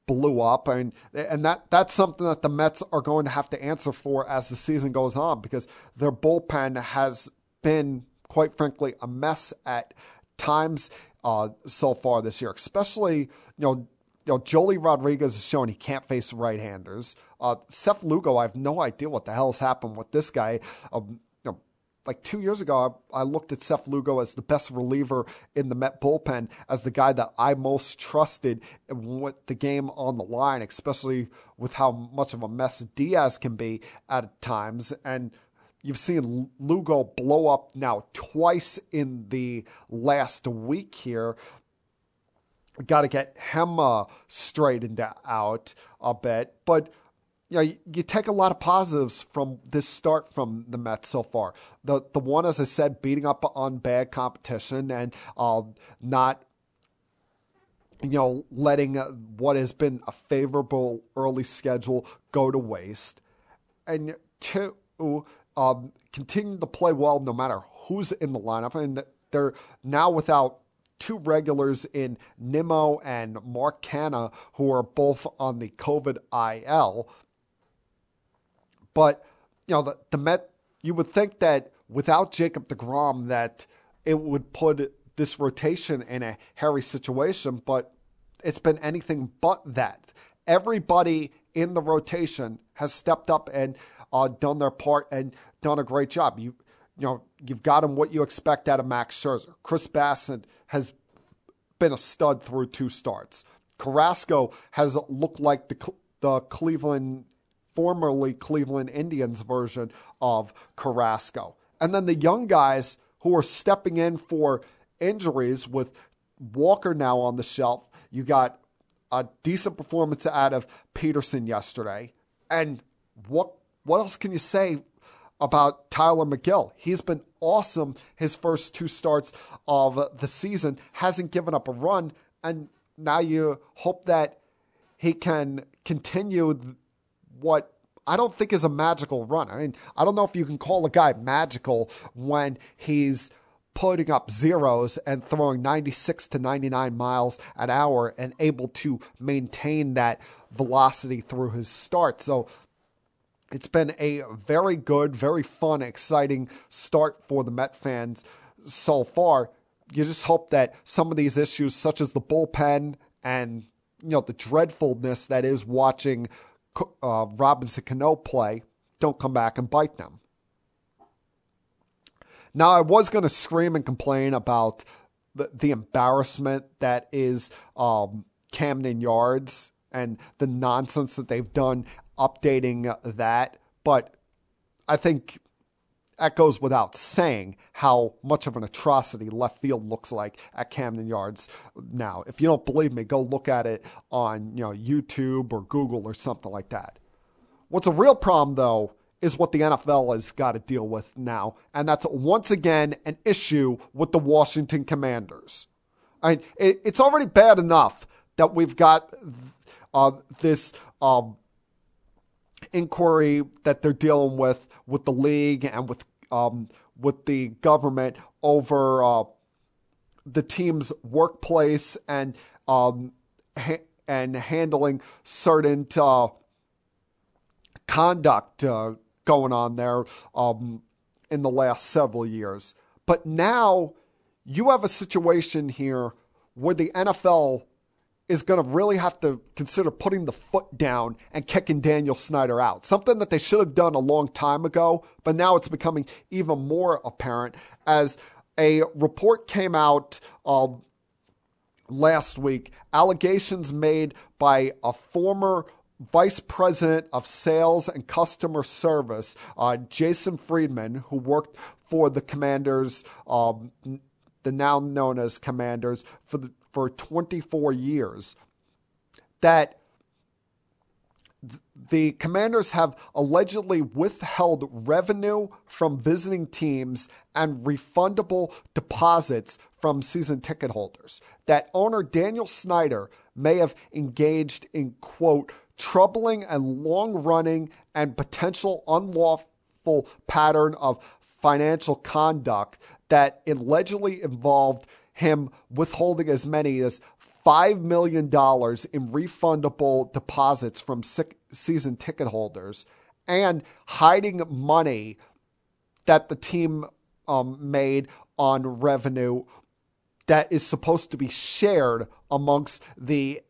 blew up, and and that that's something that the Mets are going to have to answer for as the season goes on because their bullpen has been, quite frankly, a mess at times uh, so far this year, especially you know you know, Joely Rodriguez has shown he can't face right-handers. Uh, Seth Lugo, I have no idea what the hell has happened with this guy. Um, you know, like two years ago, I, I, looked at Seth Lugo as the best reliever in the Met bullpen, as the guy that I most trusted with the game on the line, especially with how much of a mess Diaz can be at times. And You've seen Lugo blow up now twice in the last week here got to get uh, straightened out a bit. But you, know, you, take a lot of positives from this start from the Mets so far. The the one, as I said, beating up on bad competition and uh, not you know letting what has been a favorable early schedule go to waste, and two. Um, continue to play well no matter who's in the lineup. And they're now without two regulars in Nimmo and Mark Canha, who are both on the COVID IL. But, you know, the, the Met, you would think that without Jacob DeGrom, that it would put this rotation in a hairy situation, but it's been anything but that. Everybody in the rotation has stepped up and uh, done their part and done a great job. You you know, you've got him what you expect out of Max Scherzer. Chris Bassitt has been a stud through two starts. Carrasco has looked like the the Cleveland, formerly Cleveland Indians version of Carrasco. And then the young guys who are stepping in for injuries with Walker now on the shelf. You got a decent performance out of Peterson yesterday. And what what else can you say about Tylor Megill. He's been awesome his first two starts of the season, hasn't given up a run, and now you hope that he can continue what I don't think is a magical run. I mean, I don't know if you can call a guy magical when he's putting up zeros and throwing 96 to 99 miles an hour and able to maintain that velocity through his start. So it's been a very good, very fun, exciting start for the Met fans so far. You just hope that some of these issues, such as the bullpen and you know the dreadfulness that is watching uh, Robinson Cano play, don't come back and bite them. Now, I was going to scream and complain about the, the embarrassment that is um, Camden Yards and the nonsense that they've done updating that. But I think that goes without saying how much of an atrocity left field looks like at Camden Yards now. If you don't believe me, go look at it on you know YouTube or Google or something like that. What's a real problem though is what the NFL has got to deal with now, and that's once again an issue with the Washington Commanders. I mean, it, it's already bad enough that we've got uh, this. Um, inquiry that they're dealing with with the league and with um, with the government over uh, the team's workplace and um, ha- and handling certain uh, conduct uh, going on there um, in the last several years. But now you have a situation here where the NFL is going to really have to consider putting the foot down and kicking Daniel Snyder out. Something that they should have done a long time ago, but now it's becoming even more apparent as a report came out uh, last week. Allegations made by a former vice president of sales and customer service, uh, Jason Friedman, who worked for the commanders, um, the now known as commanders, for the for 24 years that the commanders have allegedly withheld revenue from visiting teams and refundable deposits from season ticket holders. That owner Daniel Snyder may have engaged in, quote, troubling and long running and potential unlawful pattern of financial conduct that allegedly involved him withholding as many as $5 million in refundable deposits from season ticket holders and hiding money that the team um, made on revenue that is supposed to be shared amongst the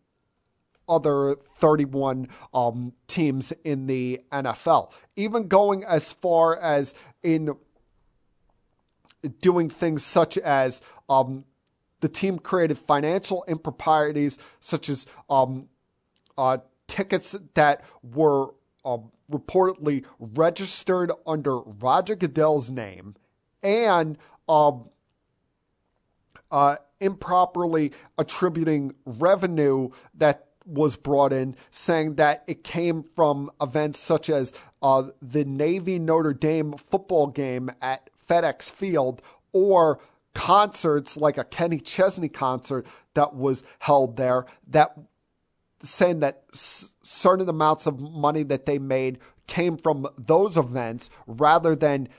other 31 um, teams in the NFL. Even going as far as in doing things such as um, the team created financial improprieties, such as um, uh, tickets that were um, reportedly registered under Roger Goodell's name and um, uh, improperly attributing revenue that was brought in, saying that it came from events such as uh, the Navy Notre Dame football game at FedEx Field or concerts like a Kenny Chesney concert that was held there that saying that certain amounts of money that they made came from those events rather than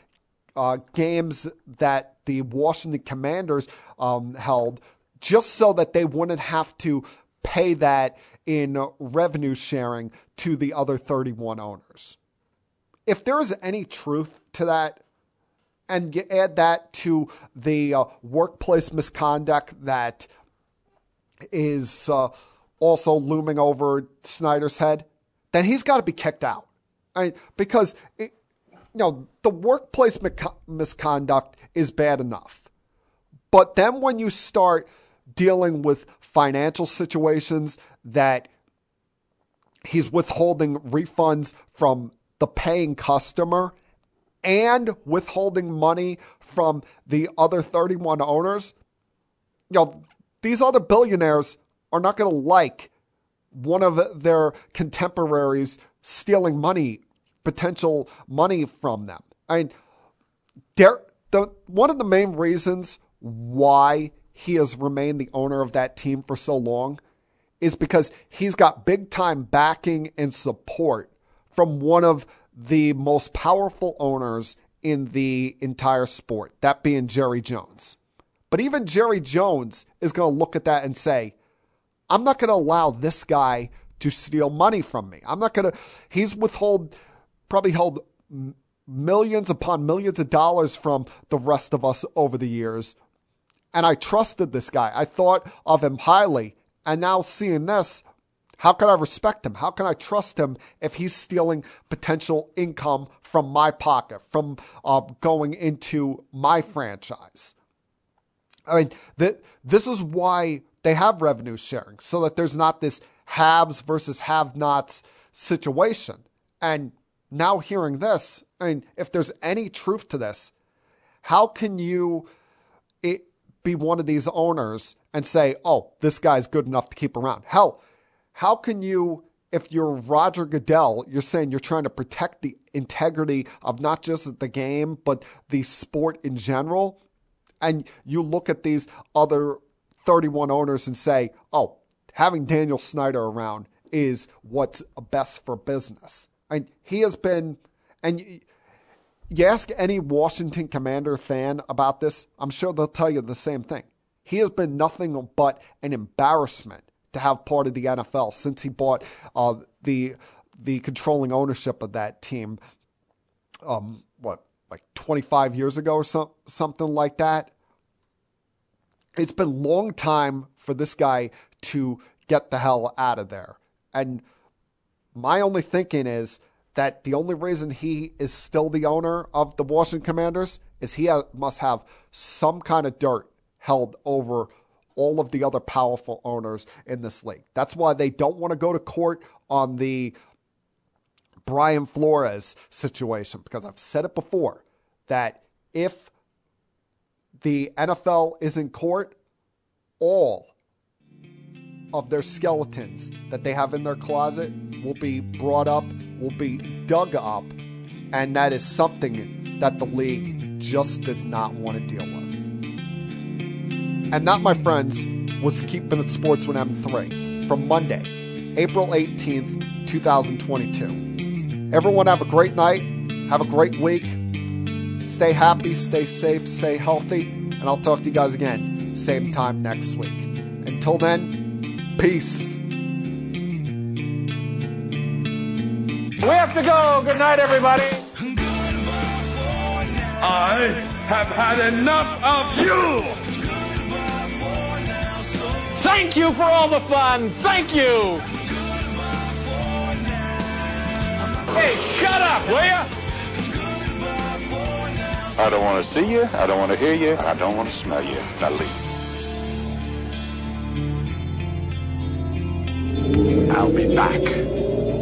uh, games that the Washington Commanders um, held, just so that they wouldn't have to pay that in revenue sharing to the other 31 owners. If there is any truth to that, and you add that to the uh, workplace misconduct that is uh, also looming over Snyder's head, then he's got to be kicked out. I mean, because it, you know the workplace misconduct is bad enough, but then when you start dealing with financial situations that he's withholding refunds from the paying customer and withholding money from the other 31 owners, you know, these other billionaires are not going to like one of their contemporaries stealing money, potential money from them. I mean, the, one of the main reasons why he has remained the owner of that team for so long is because he's got big time backing and support from one of the most powerful owners in the entire sport, that being Jerry Jones. But even Jerry Jones is going to look at that and say, I'm not going to allow this guy to steal money from me. I'm not going to, he's withhold, probably held millions upon millions of dollars from the rest of us over the years. And I trusted this guy. I thought of him highly. And now seeing this, how can I respect him? How can I trust him if he's stealing potential income from my pocket, from uh, going into my franchise? I mean, th- this is why they have revenue sharing, so that there's not this haves versus have nots situation. And now hearing this, I mean, if there's any truth to this, how can you it, be one of these owners and say, oh, this guy's good enough to keep around? Hell, how can you, if you're Roger Goodell, you're saying you're trying to protect the integrity of not just the game, but the sport in general? And you look at these other 31 owners and say, oh, having Daniel Snyder around is what's best for business. And he has been, and you ask any Washington Commander fan about this, I'm sure they'll tell you the same thing. He has been nothing but an embarrassment to have part of the NFL since he bought uh, the the controlling ownership of that team. Um, what like 25 years ago or so, something like that. It's been a long time for this guy to get the hell out of there. And my only thinking is that the only reason he is still the owner of the Washington Commanders is he ha- must have some kind of dirt held over all of the other powerful owners in this league. That's why they don't want to go to court on the Brian Flores situation because I've said it before that if the NFL is in court, all of their skeletons that they have in their closet will be brought up, will be dug up, and that is something that the league just does not want to deal with. And that, my friends, was Keeping It Sports with M3 from Monday, April 18th, 2022. Everyone have a great night. Have a great week. Stay happy, stay safe, stay healthy, and I'll talk to you guys again, same time next week. Until then, peace. We have to go. Good night, everybody. I have had enough of you! Thank you for all the fun. Thank you. Hey, shut up, will ya? I don't want to see you. I don't want to hear you. I don't want to smell you. Now leave. I'll be back.